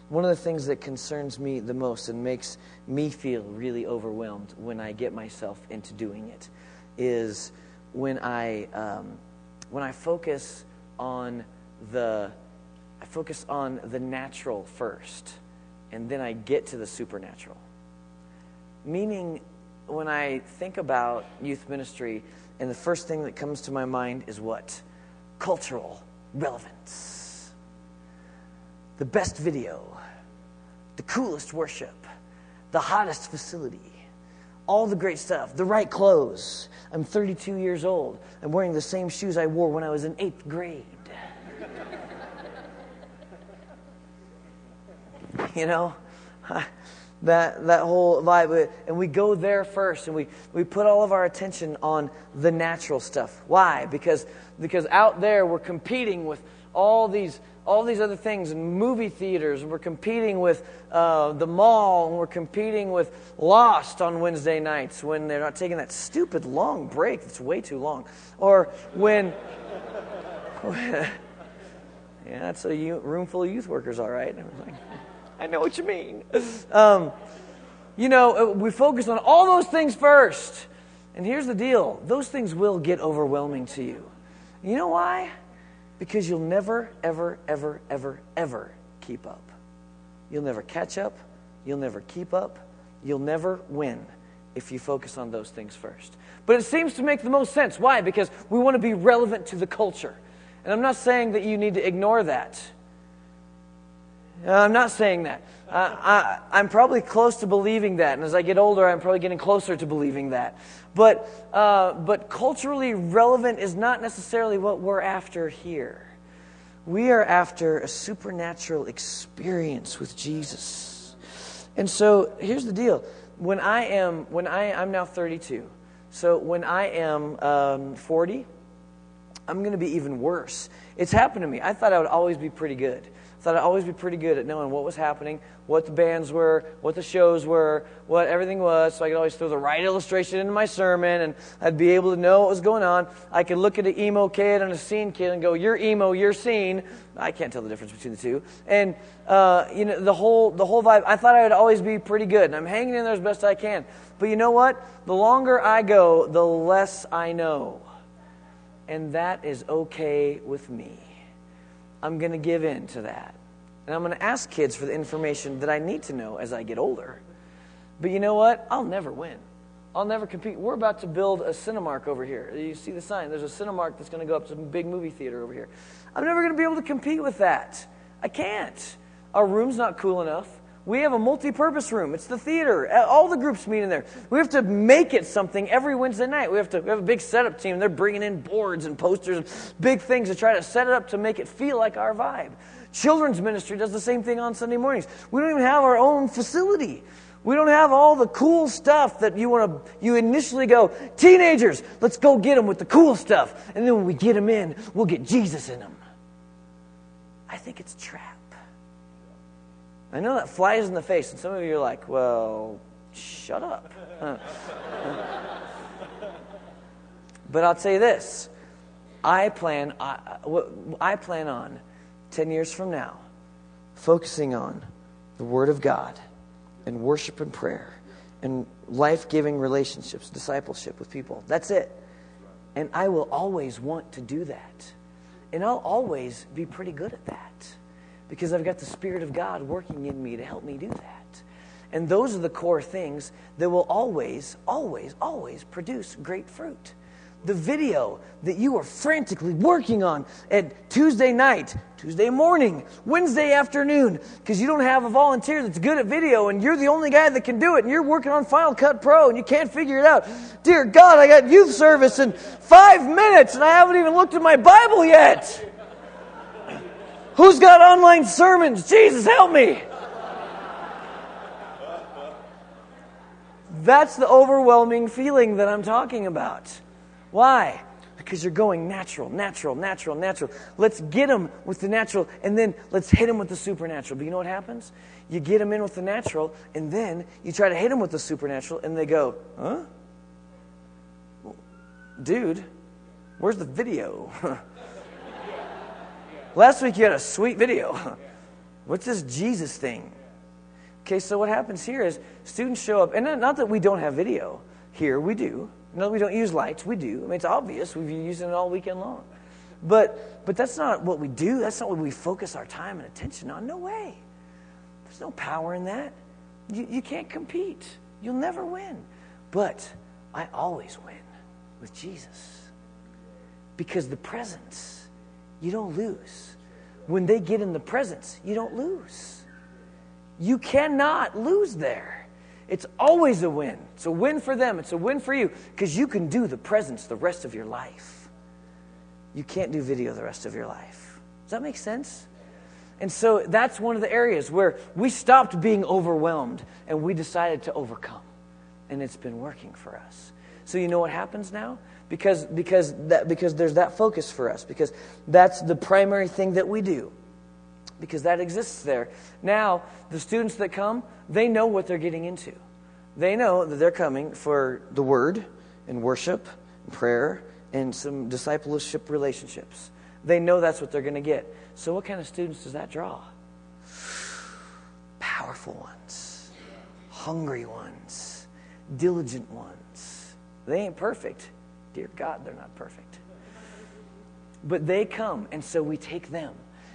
One of the things that concerns me the most and makes me feel really overwhelmed when I get myself into doing it is when I, um, when I focus on the focus on the natural first, and then I get to the supernatural. Meaning, when I think about youth ministry, and the first thing that comes to my mind is what? Cultural relevance. The best video, the coolest worship, the hottest facility, all the great stuff, the right clothes. I'm 32 years old. I'm wearing the same shoes I wore when I was in eighth grade. you know? that, that whole vibe. And we go there first and we, we put all of our attention on the natural stuff. Why? Because, because out there we're competing with all these, all these other things in movie theaters, and we're competing with uh, the mall, and we're competing with Lost on Wednesday nights when they're not taking that stupid long break that's way too long. Or when. yeah, that's a room full of youth workers, all right. I know what you mean. Um, you know, uh, we focus on all those things first. And here's the deal those things will get overwhelming to you. You know why? Because you'll never, ever, ever, ever, ever keep up. You'll never catch up. You'll never keep up. You'll never win if you focus on those things first. But it seems to make the most sense. Why? Because we want to be relevant to the culture. And I'm not saying that you need to ignore that. Uh, I'm not saying that. Uh, I, am probably close to believing that. And as I get older, I'm probably getting closer to believing that. But, uh, but culturally relevant is not necessarily what we're after here. We are after a supernatural experience with Jesus. And so here's the deal. When I am, when I, I'm now 32. So when I am um, 40, I'm going to be even worse. It's happened to me. I thought I would always be pretty good thought I'd always be pretty good at knowing what was happening, what the bands were, what the shows were, what everything was, so I could always throw the right illustration into my sermon, and I'd be able to know what was going on. I could look at an emo kid and a scene kid and go, "You're emo, you're scene." I can't tell the difference between the two. And uh, you know, the whole the whole vibe. I thought I would always be pretty good, and I'm hanging in there as best I can. But you know what? The longer I go, the less I know, and that is okay with me. I'm going to give in to that. And I'm going to ask kids for the information that I need to know as I get older. But you know what? I'll never win. I'll never compete. We're about to build a Cinemark over here. You see the sign? There's a Cinemark that's going to go up to a big movie theater over here. I'm never going to be able to compete with that. I can't. Our room's not cool enough. We have a multi purpose room. It's the theater. All the groups meet in there. We have to make it something every Wednesday night. We have to we have a big setup team. They're bringing in boards and posters and big things to try to set it up to make it feel like our vibe. Children's ministry does the same thing on Sunday mornings. We don't even have our own facility. We don't have all the cool stuff that you want to, you initially go, teenagers, let's go get them with the cool stuff. And then when we get them in, we'll get Jesus in them. I think it's trap. I know that flies in the face, and some of you are like, well, shut up. but I'll tell you this I plan, I, I plan on 10 years from now focusing on the Word of God and worship and prayer and life giving relationships, discipleship with people. That's it. And I will always want to do that. And I'll always be pretty good at that because I've got the Spirit of God working in me to help me do that. And those are the core things that will always, always, always produce great fruit the video that you are frantically working on at Tuesday night, Tuesday morning, Wednesday afternoon, because you don't have a volunteer that's good at video and you're the only guy that can do it and you're working on Final Cut Pro and you can't figure it out. Dear God, I got youth service in five minutes and I haven't even looked at my Bible yet. Who's got online sermons? Jesus, help me. That's the overwhelming feeling that I'm talking about. Why? Because you're going natural, natural, natural, natural. Let's get them with the natural, and then let's hit them with the supernatural. But you know what happens? You get them in with the natural, and then you try to hit them with the supernatural, and they go, huh? Dude, where's the video? Last week you had a sweet video. What's this Jesus thing? Okay, so what happens here is students show up, and not that we don't have video here, we do. No, we don't use lights. We do. I mean, it's obvious. We've used it all weekend long. But, but that's not what we do. That's not what we focus our time and attention on. No way. There's no power in that. You, you can't compete. You'll never win. But I always win with Jesus. Because the presence, you don't lose. When they get in the presence, you don't lose. You cannot lose there. It's always a win. It's a win for them, it's a win for you because you can do the presence the rest of your life. You can't do video the rest of your life. Does that make sense? And so that's one of the areas where we stopped being overwhelmed and we decided to overcome. And it's been working for us. So you know what happens now? Because, because, that, because there's that focus for us, because that's the primary thing that we do because that exists there. Now, the students that come, they know what they're getting into. They know that they're coming for the word and worship and prayer and some discipleship relationships. They know that's what they're going to get. So, what kind of students does that draw? Powerful ones, hungry ones, diligent ones. They ain't perfect. Dear God, they're not perfect. But they come, and so we take them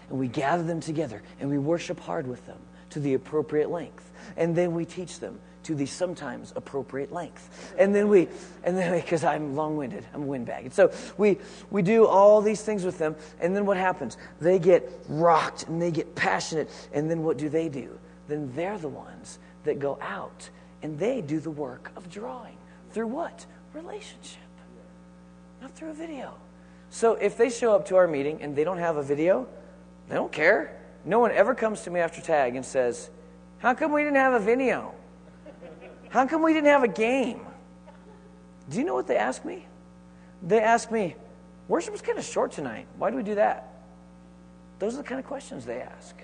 and we gather them together and we worship hard with them to the appropriate length. And then we teach them to the sometimes appropriate length. And then we, and then because I'm long winded, I'm a windbag. And so we, we do all these things with them. And then what happens? They get rocked and they get passionate. And then what do they do? Then they're the ones that go out and they do the work of drawing. Through what? Relationship. Not through a video. So if they show up to our meeting and they don't have a video, they don't care. No one ever comes to me after tag and says, How come we didn't have a video? How come we didn't have a game? Do you know what they ask me? They ask me, Worship was kind of short tonight. Why do we do that? Those are the kind of questions they ask.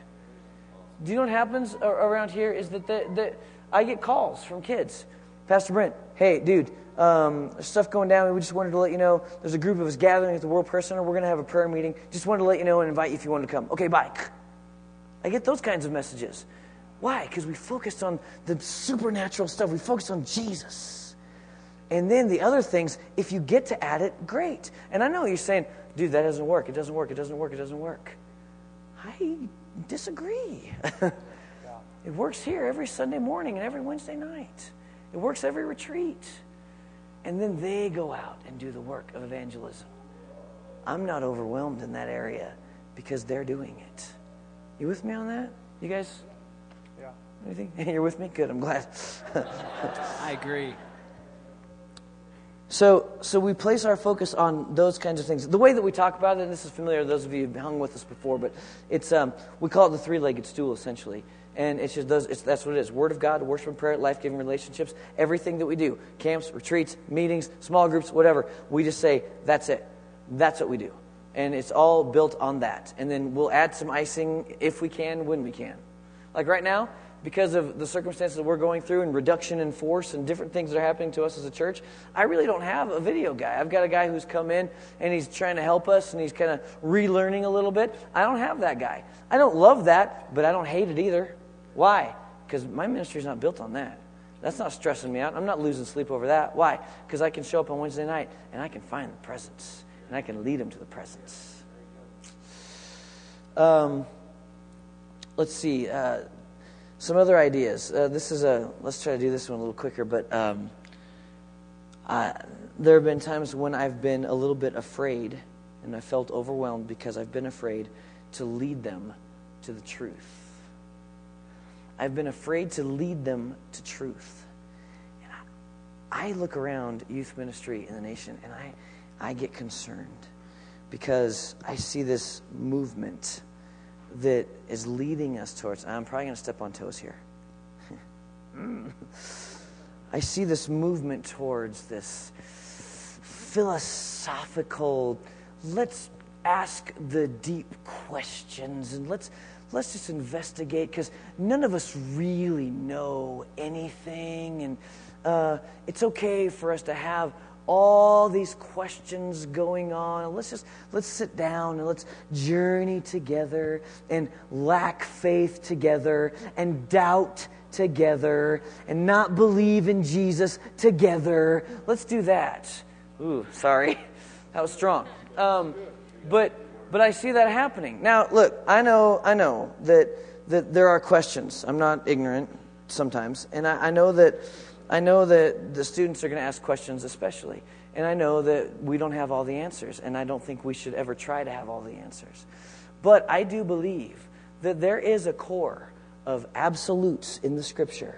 Do you know what happens around here is that the, the, I get calls from kids. Pastor Brent, hey, dude, um, stuff going down. We just wanted to let you know there's a group of us gathering at the World Prayer Center. We're going to have a prayer meeting. Just wanted to let you know and invite you if you wanted to come. Okay, bye. I get those kinds of messages. Why? Because we focused on the supernatural stuff. We focused on Jesus. And then the other things, if you get to add it, great. And I know you're saying, dude, that doesn't work. It doesn't work. It doesn't work. It doesn't work. I disagree. it works here every Sunday morning and every Wednesday night. It works every retreat. And then they go out and do the work of evangelism. I'm not overwhelmed in that area because they're doing it. You with me on that? You guys? Yeah. Anything? You're with me? Good. I'm glad. I agree. So, so we place our focus on those kinds of things. The way that we talk about it, and this is familiar to those of you who've hung with us before, but it's um, we call it the three-legged stool essentially. And it's just those, it's, that's what it is Word of God, worship and prayer, life giving relationships, everything that we do camps, retreats, meetings, small groups, whatever. We just say, that's it. That's what we do. And it's all built on that. And then we'll add some icing if we can, when we can. Like right now, because of the circumstances that we're going through and reduction in force and different things that are happening to us as a church, I really don't have a video guy. I've got a guy who's come in and he's trying to help us and he's kind of relearning a little bit. I don't have that guy. I don't love that, but I don't hate it either. Why? Because my ministry is not built on that. That's not stressing me out. I'm not losing sleep over that. Why? Because I can show up on Wednesday night and I can find the presence and I can lead them to the presence. Um, let's see. Uh, some other ideas. Uh, this is a, let's try to do this one a little quicker, but um, there have been times when I've been a little bit afraid and I felt overwhelmed because I've been afraid to lead them to the truth. I've been afraid to lead them to truth. And I, I look around youth ministry in the nation and I, I get concerned because I see this movement that is leading us towards. I'm probably going to step on toes here. I see this movement towards this philosophical, let's ask the deep questions and let's let's just investigate because none of us really know anything and uh, it's okay for us to have all these questions going on. Let's just let's sit down and let's journey together and lack faith together and doubt together and not believe in Jesus together. Let's do that. Ooh, sorry. That was strong. Um, but but I see that happening. Now, look, I know I know that that there are questions. I'm not ignorant sometimes. And I, I know that I know that the students are going to ask questions, especially. And I know that we don't have all the answers, and I don't think we should ever try to have all the answers. But I do believe that there is a core of absolutes in the scripture.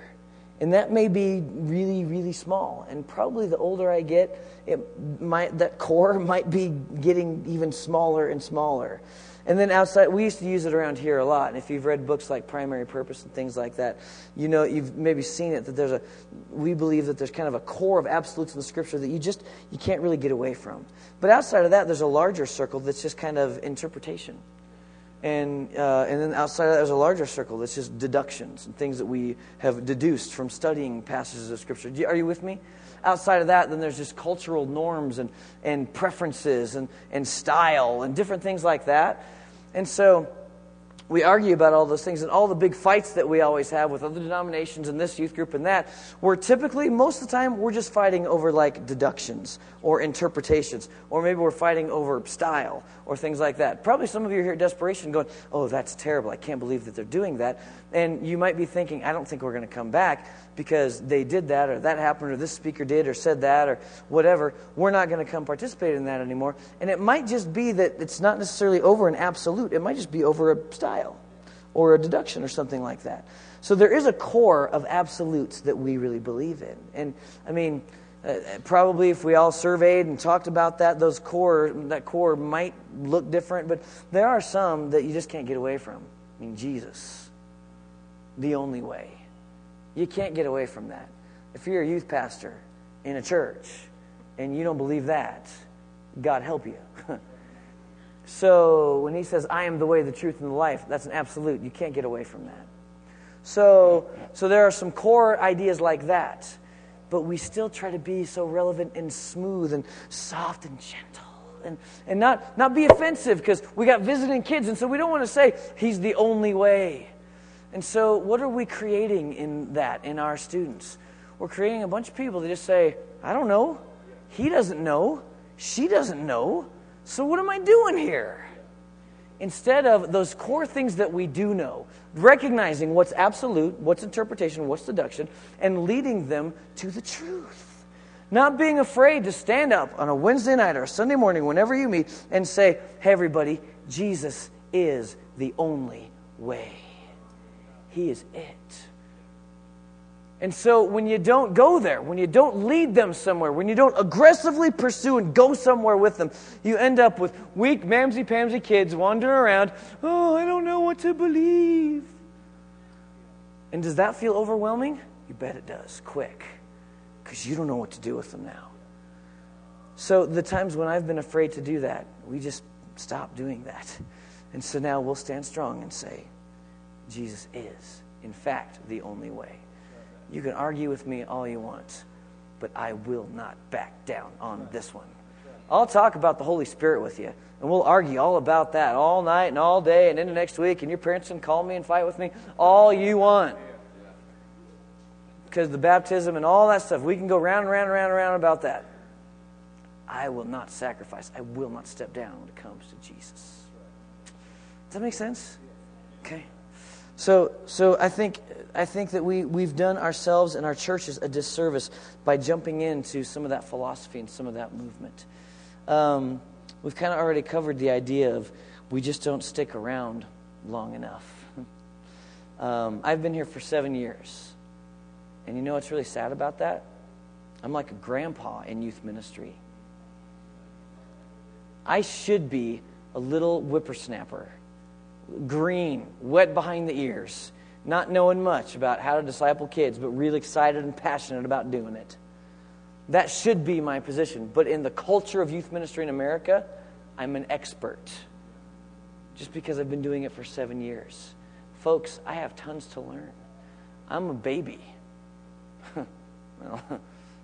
And that may be really, really small. And probably the older I get, it might, that core might be getting even smaller and smaller. And then outside, we used to use it around here a lot. And if you've read books like Primary Purpose and things like that, you know, you've maybe seen it that there's a, we believe that there's kind of a core of absolutes in the scripture that you just, you can't really get away from. But outside of that, there's a larger circle that's just kind of interpretation. And, uh, and then outside of that, there's a larger circle that's just deductions and things that we have deduced from studying passages of Scripture. Are you with me? Outside of that, then there's just cultural norms and, and preferences and, and style and different things like that. And so we argue about all those things and all the big fights that we always have with other denominations and this youth group and that we're typically most of the time we're just fighting over like deductions or interpretations or maybe we're fighting over style or things like that. Probably some of you are here at desperation going oh that's terrible. I can't believe that they're doing that and you might be thinking i don't think we're going to come back because they did that or that happened or this speaker did or said that or whatever. We're not going to come participate in that anymore. And it might just be that it's not necessarily over an absolute. It might just be over a style or a deduction or something like that. So there is a core of absolutes that we really believe in. And i mean uh, probably if we all surveyed and talked about that those core that core might look different but there are some that you just can't get away from. I mean jesus the only way you can't get away from that. If you're a youth pastor in a church and you don't believe that, God help you. so when he says, I am the way, the truth, and the life, that's an absolute. You can't get away from that. So, so there are some core ideas like that, but we still try to be so relevant and smooth and soft and gentle. And, and not, not be offensive because we got visiting kids, and so we don't want to say, He's the only way. And so, what are we creating in that, in our students? We're creating a bunch of people that just say, I don't know. He doesn't know. She doesn't know. So, what am I doing here? Instead of those core things that we do know, recognizing what's absolute, what's interpretation, what's deduction, and leading them to the truth. Not being afraid to stand up on a Wednesday night or a Sunday morning, whenever you meet, and say, Hey, everybody, Jesus is the only way. He is it. And so when you don't go there, when you don't lead them somewhere, when you don't aggressively pursue and go somewhere with them, you end up with weak, mamsy pamsy kids wandering around. Oh, I don't know what to believe. And does that feel overwhelming? You bet it does, quick, because you don't know what to do with them now. So the times when I've been afraid to do that, we just stop doing that. And so now we'll stand strong and say, Jesus is in fact, the only way. You can argue with me all you want, but I will not back down on this one. I'll talk about the Holy Spirit with you, and we'll argue all about that all night and all day and into next week, and your parents can call me and fight with me all you want. Because the baptism and all that stuff, we can go round and round and round and round about that. I will not sacrifice. I will not step down when it comes to Jesus. Does that make sense? Okay. So, so I think I think that we we've done ourselves and our churches a disservice by jumping into some of that philosophy and some of that movement. Um, we've kind of already covered the idea of we just don't stick around long enough. Um, I've been here for seven years, and you know what's really sad about that? I'm like a grandpa in youth ministry. I should be a little whippersnapper, green, wet behind the ears, not knowing much about how to disciple kids, but really excited and passionate about doing it. That should be my position. But in the culture of youth ministry in America, I'm an expert just because I've been doing it for seven years. Folks, I have tons to learn. I'm a baby. well,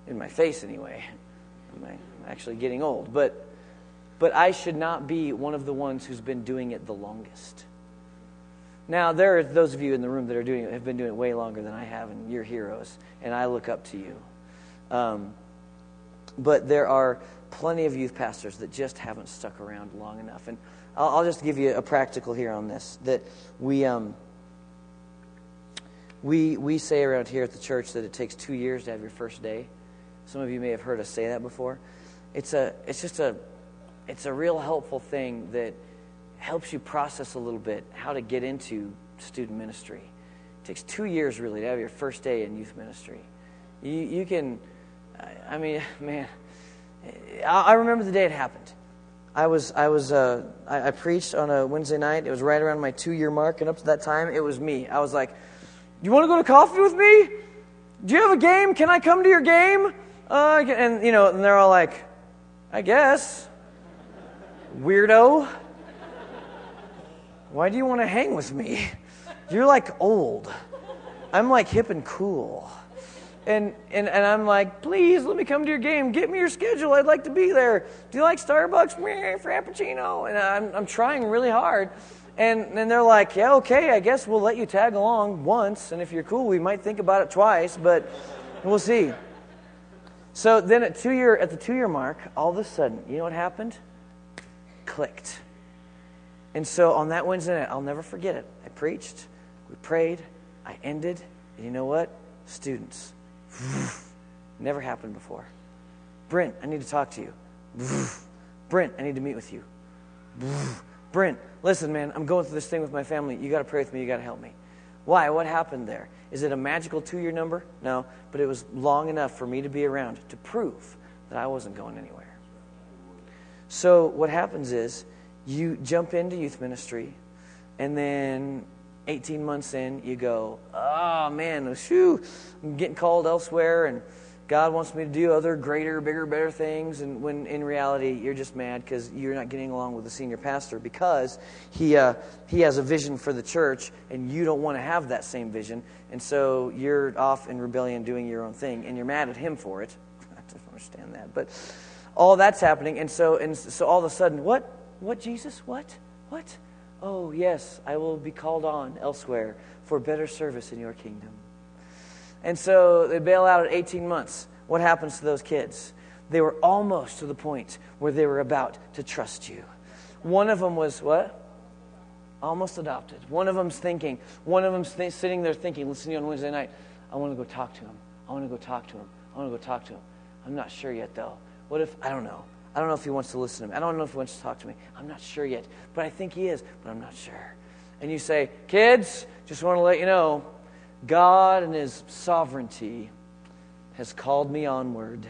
in my face anyway. I'm actually getting old. But but I should not be one of the ones who's been doing it the longest. Now, there are those of you in the room that are doing it, have been doing it way longer than I have, and you're heroes, and I look up to you. Um, but there are plenty of youth pastors that just haven't stuck around long enough. And I'll, I'll just give you a practical here on this that we. Um, we, we say around here at the church that it takes two years to have your first day. Some of you may have heard us say that before. It's, a, it's just a, it's a real helpful thing that helps you process a little bit how to get into student ministry. It takes two years really to have your first day in youth ministry. You, you can, I mean, man, I remember the day it happened. I was, I was, uh, I, I preached on a Wednesday night. It was right around my two-year mark, and up to that time, it was me. I was like, "You want to go to coffee with me? Do you have a game? Can I come to your game?" Uh, and you know, and they're all like, "I guess." Weirdo. Why do you want to hang with me? You're like old. I'm like hip and cool. And, and, and I'm like, please let me come to your game. Get me your schedule. I'd like to be there. Do you like Starbucks? Frappuccino. And I'm, I'm trying really hard. And, and they're like, yeah, okay, I guess we'll let you tag along once. And if you're cool, we might think about it twice, but we'll see. So then at two year at the two year mark, all of a sudden, you know what happened? clicked. And so on that Wednesday night, I'll never forget it. I preached, we prayed, I ended, and you know what? Students. Never happened before. Brent, I need to talk to you. Brent, I need to meet with you. Brent, listen, man, I'm going through this thing with my family. You got to pray with me. You got to help me. Why? What happened there? Is it a magical two year number? No, but it was long enough for me to be around to prove that I wasn't going anywhere. So what happens is you jump into youth ministry, and then 18 months in, you go, oh man, shoo, I'm getting called elsewhere, and God wants me to do other greater, bigger, better things. And when in reality, you're just mad because you're not getting along with the senior pastor because he, uh, he has a vision for the church, and you don't want to have that same vision. And so you're off in rebellion doing your own thing, and you're mad at him for it. I don't understand that. But all that's happening. And so, and so all of a sudden, what? What, Jesus? What? What? Oh, yes, I will be called on elsewhere for better service in your kingdom. And so they bail out at 18 months. What happens to those kids? They were almost to the point where they were about to trust you. One of them was what? Almost adopted. One of them's thinking, one of them's th- sitting there thinking, listen to you on Wednesday night, I want to go talk to him. I want to go talk to him. I want to go talk to him. I'm not sure yet, though. What if, I don't know. I don't know if he wants to listen to me. I don't know if he wants to talk to me. I'm not sure yet, but I think he is, but I'm not sure. And you say, Kids, just want to let you know, God and his sovereignty has called me onward.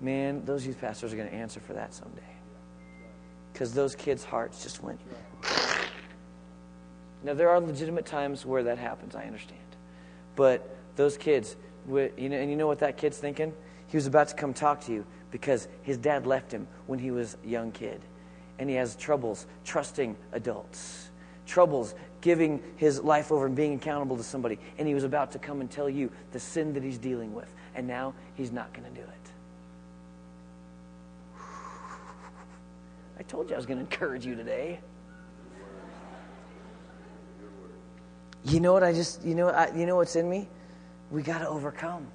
Man, those youth pastors are going to answer for that someday. Because those kids' hearts just went. Now, there are legitimate times where that happens, I understand. But those kids, and you know what that kid's thinking? He was about to come talk to you because his dad left him when he was a young kid. And he has troubles trusting adults, troubles giving his life over and being accountable to somebody. And he was about to come and tell you the sin that he's dealing with. And now he's not going to do it. I told you I was going to encourage you today. You know what I just, you know, I, you know what's in me? We got to overcome.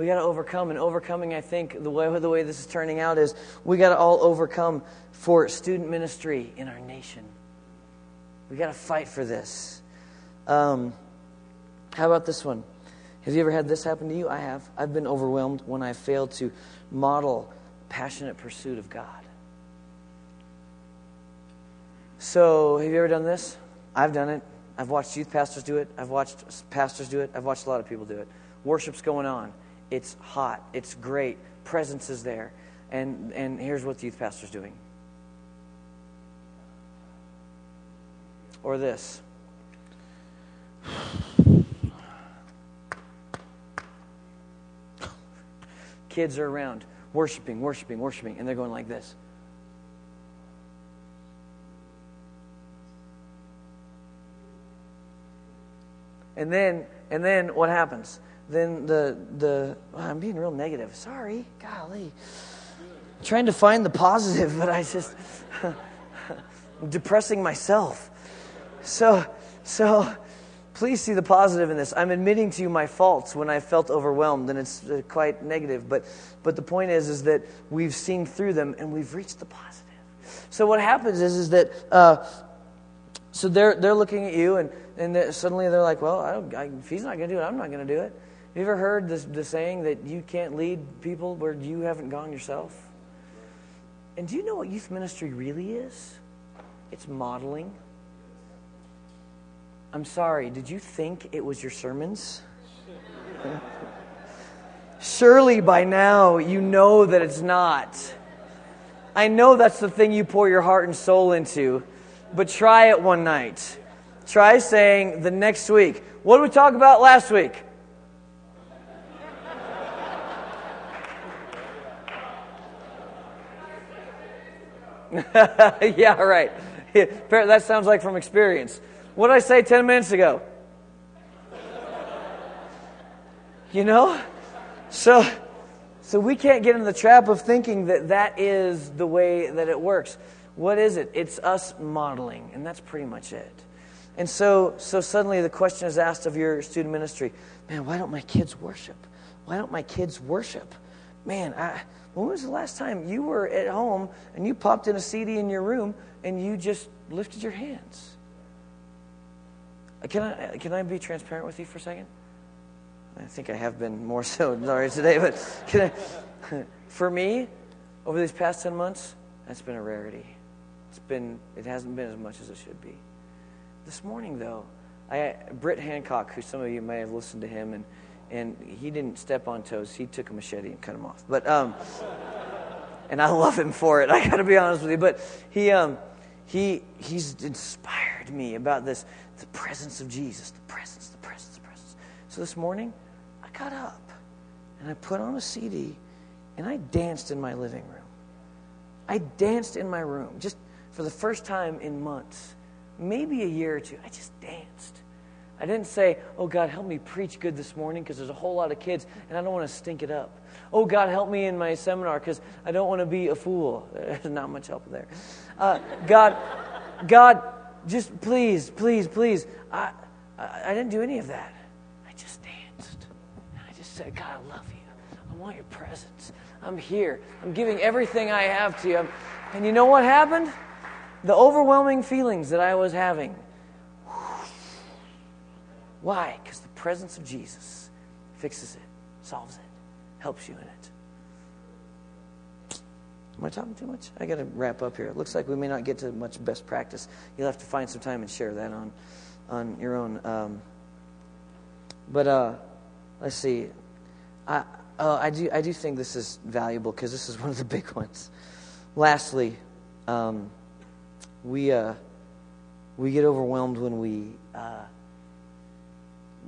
We got to overcome. And overcoming, I think, the way, the way this is turning out is we got to all overcome for student ministry in our nation. We got to fight for this. Um, how about this one? Have you ever had this happen to you? I have. I've been overwhelmed when I failed to model passionate pursuit of God. So, have you ever done this? I've done it. I've watched youth pastors do it. I've watched pastors do it. I've watched a lot of people do it. Worship's going on. It's hot. It's great. Presence is there. And, and here's what the youth pastor's doing. Or this. Kids are around, worshiping, worshiping, worshiping, and they're going like this. And then, and then what happens? Then the the I'm being real negative. Sorry, golly. I'm trying to find the positive, but I just depressing myself. So so please see the positive in this. I'm admitting to you my faults when I felt overwhelmed, and it's uh, quite negative. But but the point is is that we've seen through them and we've reached the positive. So what happens is is that. Uh, so they're, they're looking at you, and, and they're, suddenly they're like, well, I I, if he's not going to do it, I'm not going to do it. You ever heard this, the saying that you can't lead people where you haven't gone yourself? And do you know what youth ministry really is? It's modeling. I'm sorry, did you think it was your sermons? Surely by now you know that it's not. I know that's the thing you pour your heart and soul into. But try it one night. Try saying the next week, What did we talk about last week? yeah, right. That sounds like from experience. What did I say 10 minutes ago? You know? So, so we can't get in the trap of thinking that that is the way that it works. What is it? It's us modeling, and that's pretty much it. And so, so suddenly the question is asked of your student ministry man, why don't my kids worship? Why don't my kids worship? Man, I, when was the last time you were at home and you popped in a CD in your room and you just lifted your hands? Uh, can I, uh, can I be transparent with you for a second? I think I have been more so sorry today, but I, for me, over these past 10 months, that's been a rarity. It's been, it hasn't been as much as it should be. This morning, though, I, Britt Hancock, who some of you may have listened to him, and, and he didn't step on toes. He took a machete and cut him off. But, um, and I love him for it. I got to be honest with you. But he, um, he, he's inspired me about this, the presence of Jesus, the presence, the presence, the presence. So this morning, I got up and I put on a CD and I danced in my living room. I danced in my room just for the first time in months, maybe a year or two. I just danced. I didn't say, Oh God, help me preach good this morning because there's a whole lot of kids and I don't want to stink it up. Oh God, help me in my seminar because I don't want to be a fool. There's not much help there. Uh, God, God, just please, please, please. I, I, I didn't do any of that. I just danced. And I just said, God, I love you. I want your presence. I'm here. I'm giving everything I have to you. I'm, and you know what happened? The overwhelming feelings that I was having. Why? Because the presence of Jesus fixes it, solves it, helps you in it. Am I talking too much? I got to wrap up here. It looks like we may not get to much best practice. You'll have to find some time and share that on, on your own. Um, but uh, let's see. I, uh, I, do, I do think this is valuable because this is one of the big ones. Lastly, um, we, uh, we get overwhelmed when we, uh,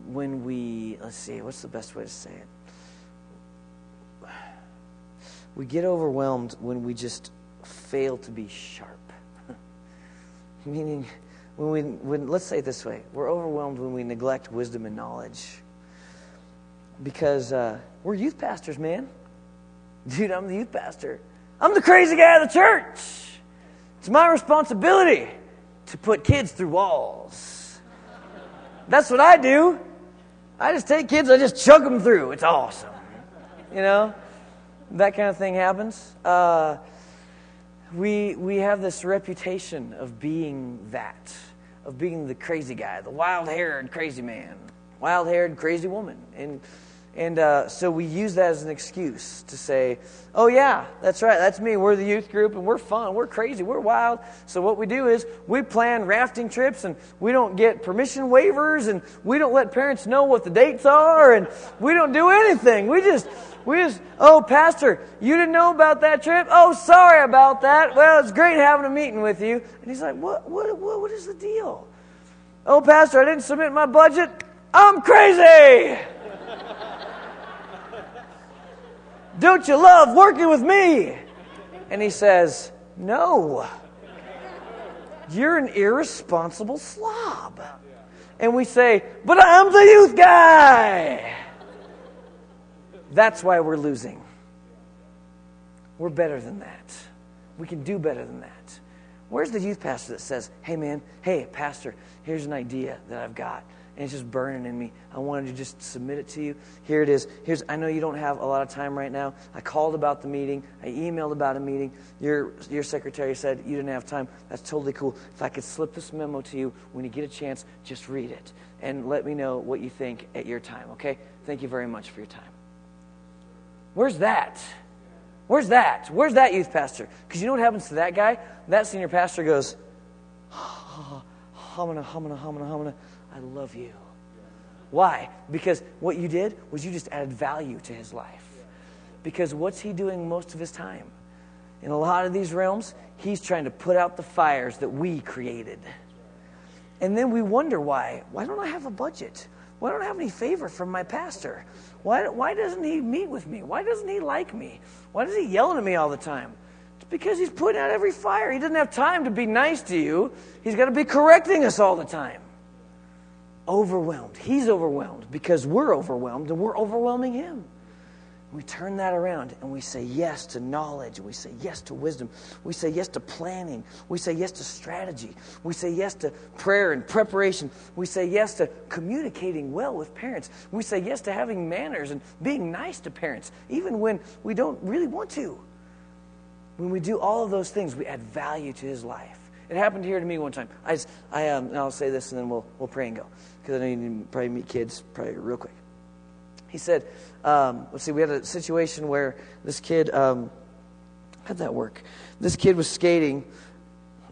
when we, let's see, what's the best way to say it? We get overwhelmed when we just fail to be sharp. Meaning, when we, when, let's say it this way we're overwhelmed when we neglect wisdom and knowledge. Because uh, we're youth pastors, man. Dude, I'm the youth pastor. I'm the crazy guy of the church. It's my responsibility to put kids through walls. That's what I do. I just take kids, I just chuck them through. It's awesome. You know? That kind of thing happens. Uh, we, we have this reputation of being that, of being the crazy guy, the wild haired crazy man, wild haired crazy woman. And, and uh, so we use that as an excuse to say, oh, yeah, that's right, that's me. We're the youth group and we're fun, we're crazy, we're wild. So what we do is we plan rafting trips and we don't get permission waivers and we don't let parents know what the dates are and we don't do anything. We just we just, oh, Pastor, you didn't know about that trip? Oh, sorry about that. Well, it's great having a meeting with you. And he's like, what, what, what, what is the deal? Oh, Pastor, I didn't submit my budget. I'm crazy. Don't you love working with me? And he says, No. You're an irresponsible slob. And we say, But I'm the youth guy. That's why we're losing. We're better than that. We can do better than that. Where's the youth pastor that says, hey, man, hey, pastor, here's an idea that I've got, and it's just burning in me. I wanted to just submit it to you. Here it is. Here's, I know you don't have a lot of time right now. I called about the meeting, I emailed about a meeting. Your, your secretary said you didn't have time. That's totally cool. If I could slip this memo to you when you get a chance, just read it and let me know what you think at your time, okay? Thank you very much for your time. Where's that? Where's that? Where's that youth pastor? Because you know what happens to that guy? That senior pastor goes, humana, humana, humana, humana, I love you. Why? Because what you did was you just added value to his life. Because what's he doing most of his time? In a lot of these realms, he's trying to put out the fires that we created. And then we wonder why. Why don't I have a budget? Why don't I have any favor from my pastor? Why, why doesn't he meet with me? Why doesn't he like me? Why does he yell at me all the time? Because he's putting out every fire. He doesn't have time to be nice to you. He's got to be correcting us all the time. Overwhelmed. He's overwhelmed because we're overwhelmed and we're overwhelming him. We turn that around and we say yes to knowledge. We say yes to wisdom. We say yes to planning. We say yes to strategy. We say yes to prayer and preparation. We say yes to communicating well with parents. We say yes to having manners and being nice to parents, even when we don't really want to. When we do all of those things, we add value to his life. It happened here to me one time. I, just, I um, I'll say this and then we'll, we'll pray and go. Because I need to probably meet kids probably real quick. He said, um, let's see, we had a situation where this kid, um, how'd that work? This kid was skating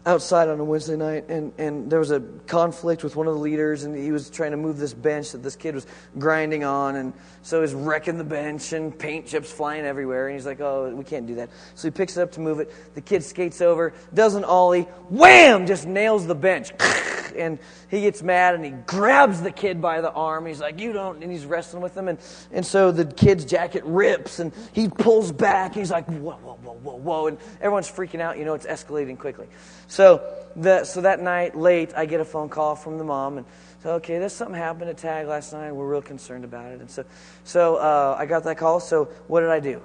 outside on a Wednesday night, and, and there was a conflict with one of the leaders, and he was trying to move this bench that this kid was grinding on, and so he's wrecking the bench, and paint chips flying everywhere, and he's like, oh, we can't do that. So he picks it up to move it. The kid skates over, does an ollie, wham, just nails the bench. and he gets mad and he grabs the kid by the arm. He's like, You don't, and he's wrestling with him. And, and so the kid's jacket rips and he pulls back. He's like, Whoa, whoa, whoa, whoa, whoa. And everyone's freaking out. You know, it's escalating quickly. So, the, so that night, late, I get a phone call from the mom. And so, okay, there's something happened at TAG last night. We're real concerned about it. And so, so uh, I got that call. So, what did I do?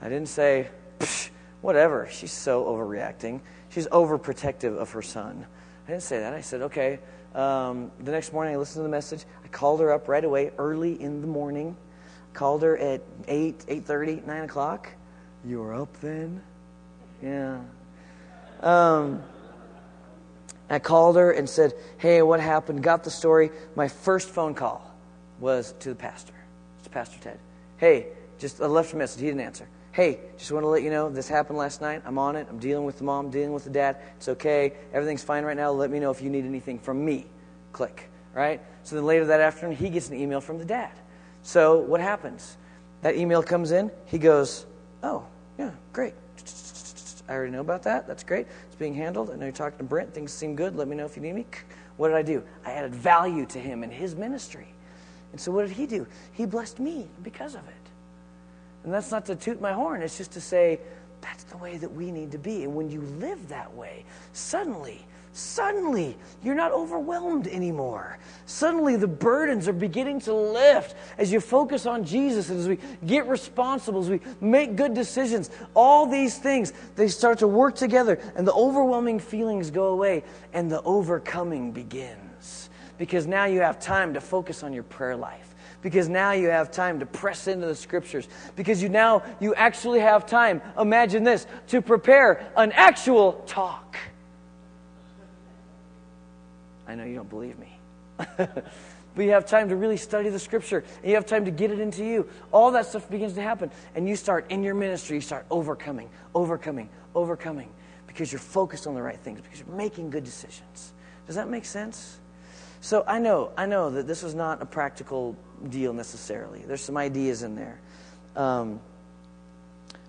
I didn't say, whatever. She's so overreacting. She's overprotective of her son. I didn't say that. I said, okay. Um, the next morning, I listened to the message. I called her up right away, early in the morning. Called her at 8, 8.30, 9 o'clock. You were up then? Yeah. Um, I called her and said, hey, what happened? Got the story. My first phone call was to the pastor, to Pastor Ted. Hey, just I left a message. He didn't answer hey, just want to let you know this happened last night. I'm on it. I'm dealing with the mom, dealing with the dad. It's okay. Everything's fine right now. Let me know if you need anything from me. Click. Right? So then later that afternoon, he gets an email from the dad. So what happens? That email comes in. He goes, oh, yeah, great. I already know about that. That's great. It's being handled. I know you're talking to Brent. Things seem good. Let me know if you need me. What did I do? I added value to him and his ministry. And so what did he do? He blessed me because of it. And that's not to toot my horn, it's just to say that's the way that we need to be. And when you live that way, suddenly suddenly you're not overwhelmed anymore. Suddenly the burdens are beginning to lift as you focus on Jesus and as we get responsible, as we make good decisions. All these things, they start to work together and the overwhelming feelings go away and the overcoming begins. Because now you have time to focus on your prayer life because now you have time to press into the scriptures because you now you actually have time imagine this to prepare an actual talk I know you don't believe me. but you have time to really study the scripture, and you have time to get it into you. All that stuff begins to happen, and you start in your ministry, you start overcoming, overcoming, overcoming, because you're focused on the right things, because you're making good decisions. Does that make sense? So I know, I know that this is not a practical deal necessarily. There's some ideas in there. Um,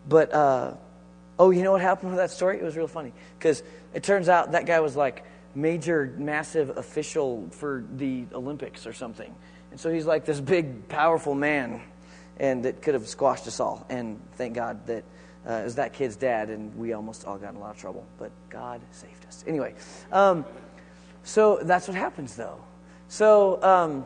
but, uh, oh, you know what happened with that story? It was real funny. Because it turns out that guy was like, major, massive official for the Olympics or something. And so he's like this big, powerful man, and that could have squashed us all. And thank God that uh, it was that kid's dad, and we almost all got in a lot of trouble. But God saved us. Anyway, um, so that's what happens, though. So um,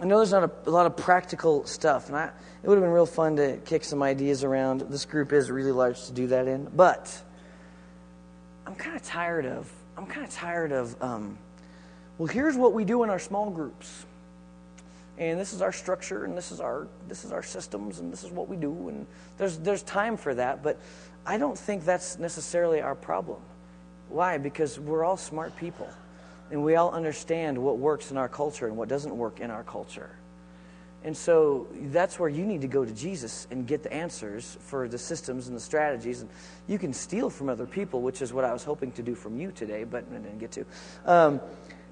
I know there's not a, a, lot of practical stuff, and I, it would have been real fun to kick some ideas around. This group is really large to do that in, but I'm kind of tired of I'm kind of tired of, um, well, here's what we do in our small groups. And this is our structure, and this is our this is our systems, and this is what we do. And there's there's time for that, but I don't think that's necessarily our problem. Why? Because we're all smart people, and we all understand what works in our culture and what doesn't work in our culture. And so that's where you need to go to Jesus and get the answers for the systems and the strategies. And you can steal from other people, which is what I was hoping to do from you today, but I didn't get to. Um,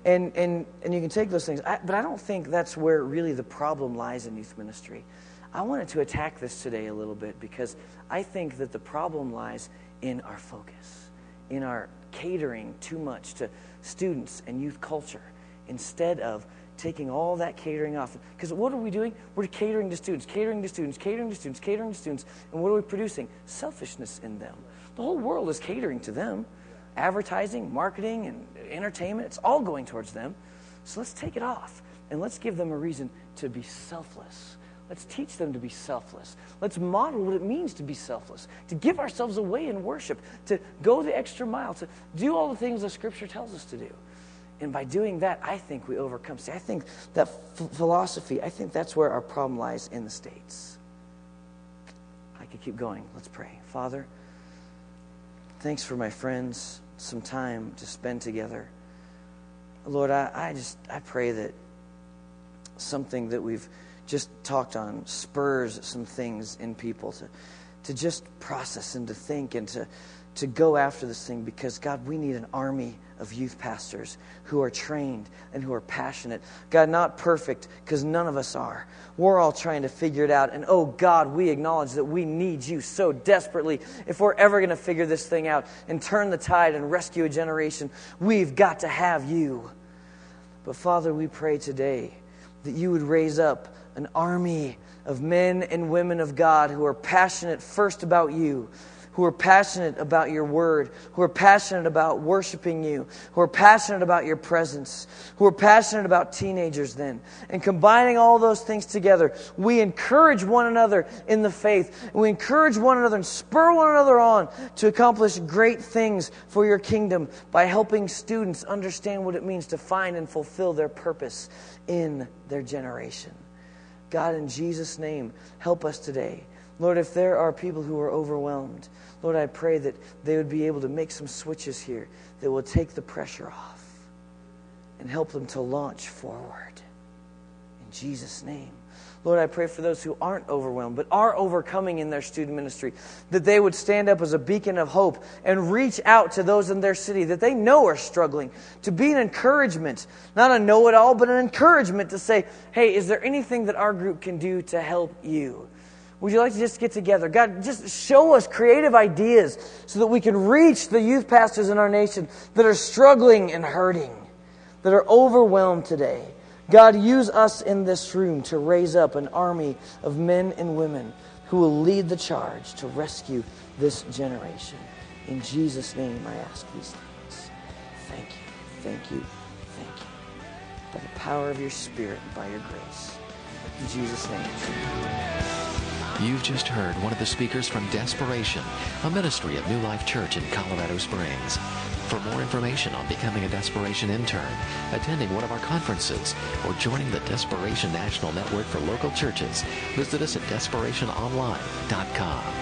and, and, and you can take those things. I, but I don't think that's where really the problem lies in youth ministry. I wanted to attack this today a little bit because I think that the problem lies in our focus, in our catering too much to students and youth culture instead of taking all that catering off. Because what are we doing? We're catering to students, catering to students, catering to students, catering to students. And what are we producing? Selfishness in them. The whole world is catering to them. Advertising, marketing, and entertainment, it's all going towards them. So let's take it off and let's give them a reason to be selfless. Let's teach them to be selfless. Let's model what it means to be selfless, to give ourselves away in worship, to go the extra mile, to do all the things the Scripture tells us to do. And by doing that, I think we overcome. See, I think that f- philosophy, I think that's where our problem lies in the States. I could keep going. Let's pray. Father, thanks for my friends, some time to spend together. Lord, I, I just I pray that something that we've just talked on spurs some things in people to, to just process and to think and to, to go after this thing because, God, we need an army of youth pastors who are trained and who are passionate. God, not perfect, because none of us are. We're all trying to figure it out. And oh, God, we acknowledge that we need you so desperately. If we're ever going to figure this thing out and turn the tide and rescue a generation, we've got to have you. But Father, we pray today that you would raise up an army of men and women of God who are passionate first about you who are passionate about your word, who are passionate about worshiping you, who are passionate about your presence, who are passionate about teenagers then. And combining all those things together, we encourage one another in the faith. We encourage one another and spur one another on to accomplish great things for your kingdom by helping students understand what it means to find and fulfill their purpose in their generation. God, in Jesus' name, help us today. Lord, if there are people who are overwhelmed, Lord, I pray that they would be able to make some switches here that will take the pressure off and help them to launch forward. In Jesus' name. Lord, I pray for those who aren't overwhelmed, but are overcoming in their student ministry, that they would stand up as a beacon of hope and reach out to those in their city that they know are struggling, to be an encouragement, not a know it all, but an encouragement to say, hey, is there anything that our group can do to help you? Would you like to just get together? God, just show us creative ideas so that we can reach the youth pastors in our nation that are struggling and hurting, that are overwhelmed today. God, use us in this room to raise up an army of men and women who will lead the charge to rescue this generation. In Jesus' name, I ask these things. thank you, thank you, thank you. By the power of your Spirit and by your grace. In Jesus' name. You've just heard one of the speakers from Desperation, a ministry of New Life Church in Colorado Springs. For more information on becoming a Desperation intern, attending one of our conferences, or joining the Desperation National Network for local churches, visit us at desperationonline.com.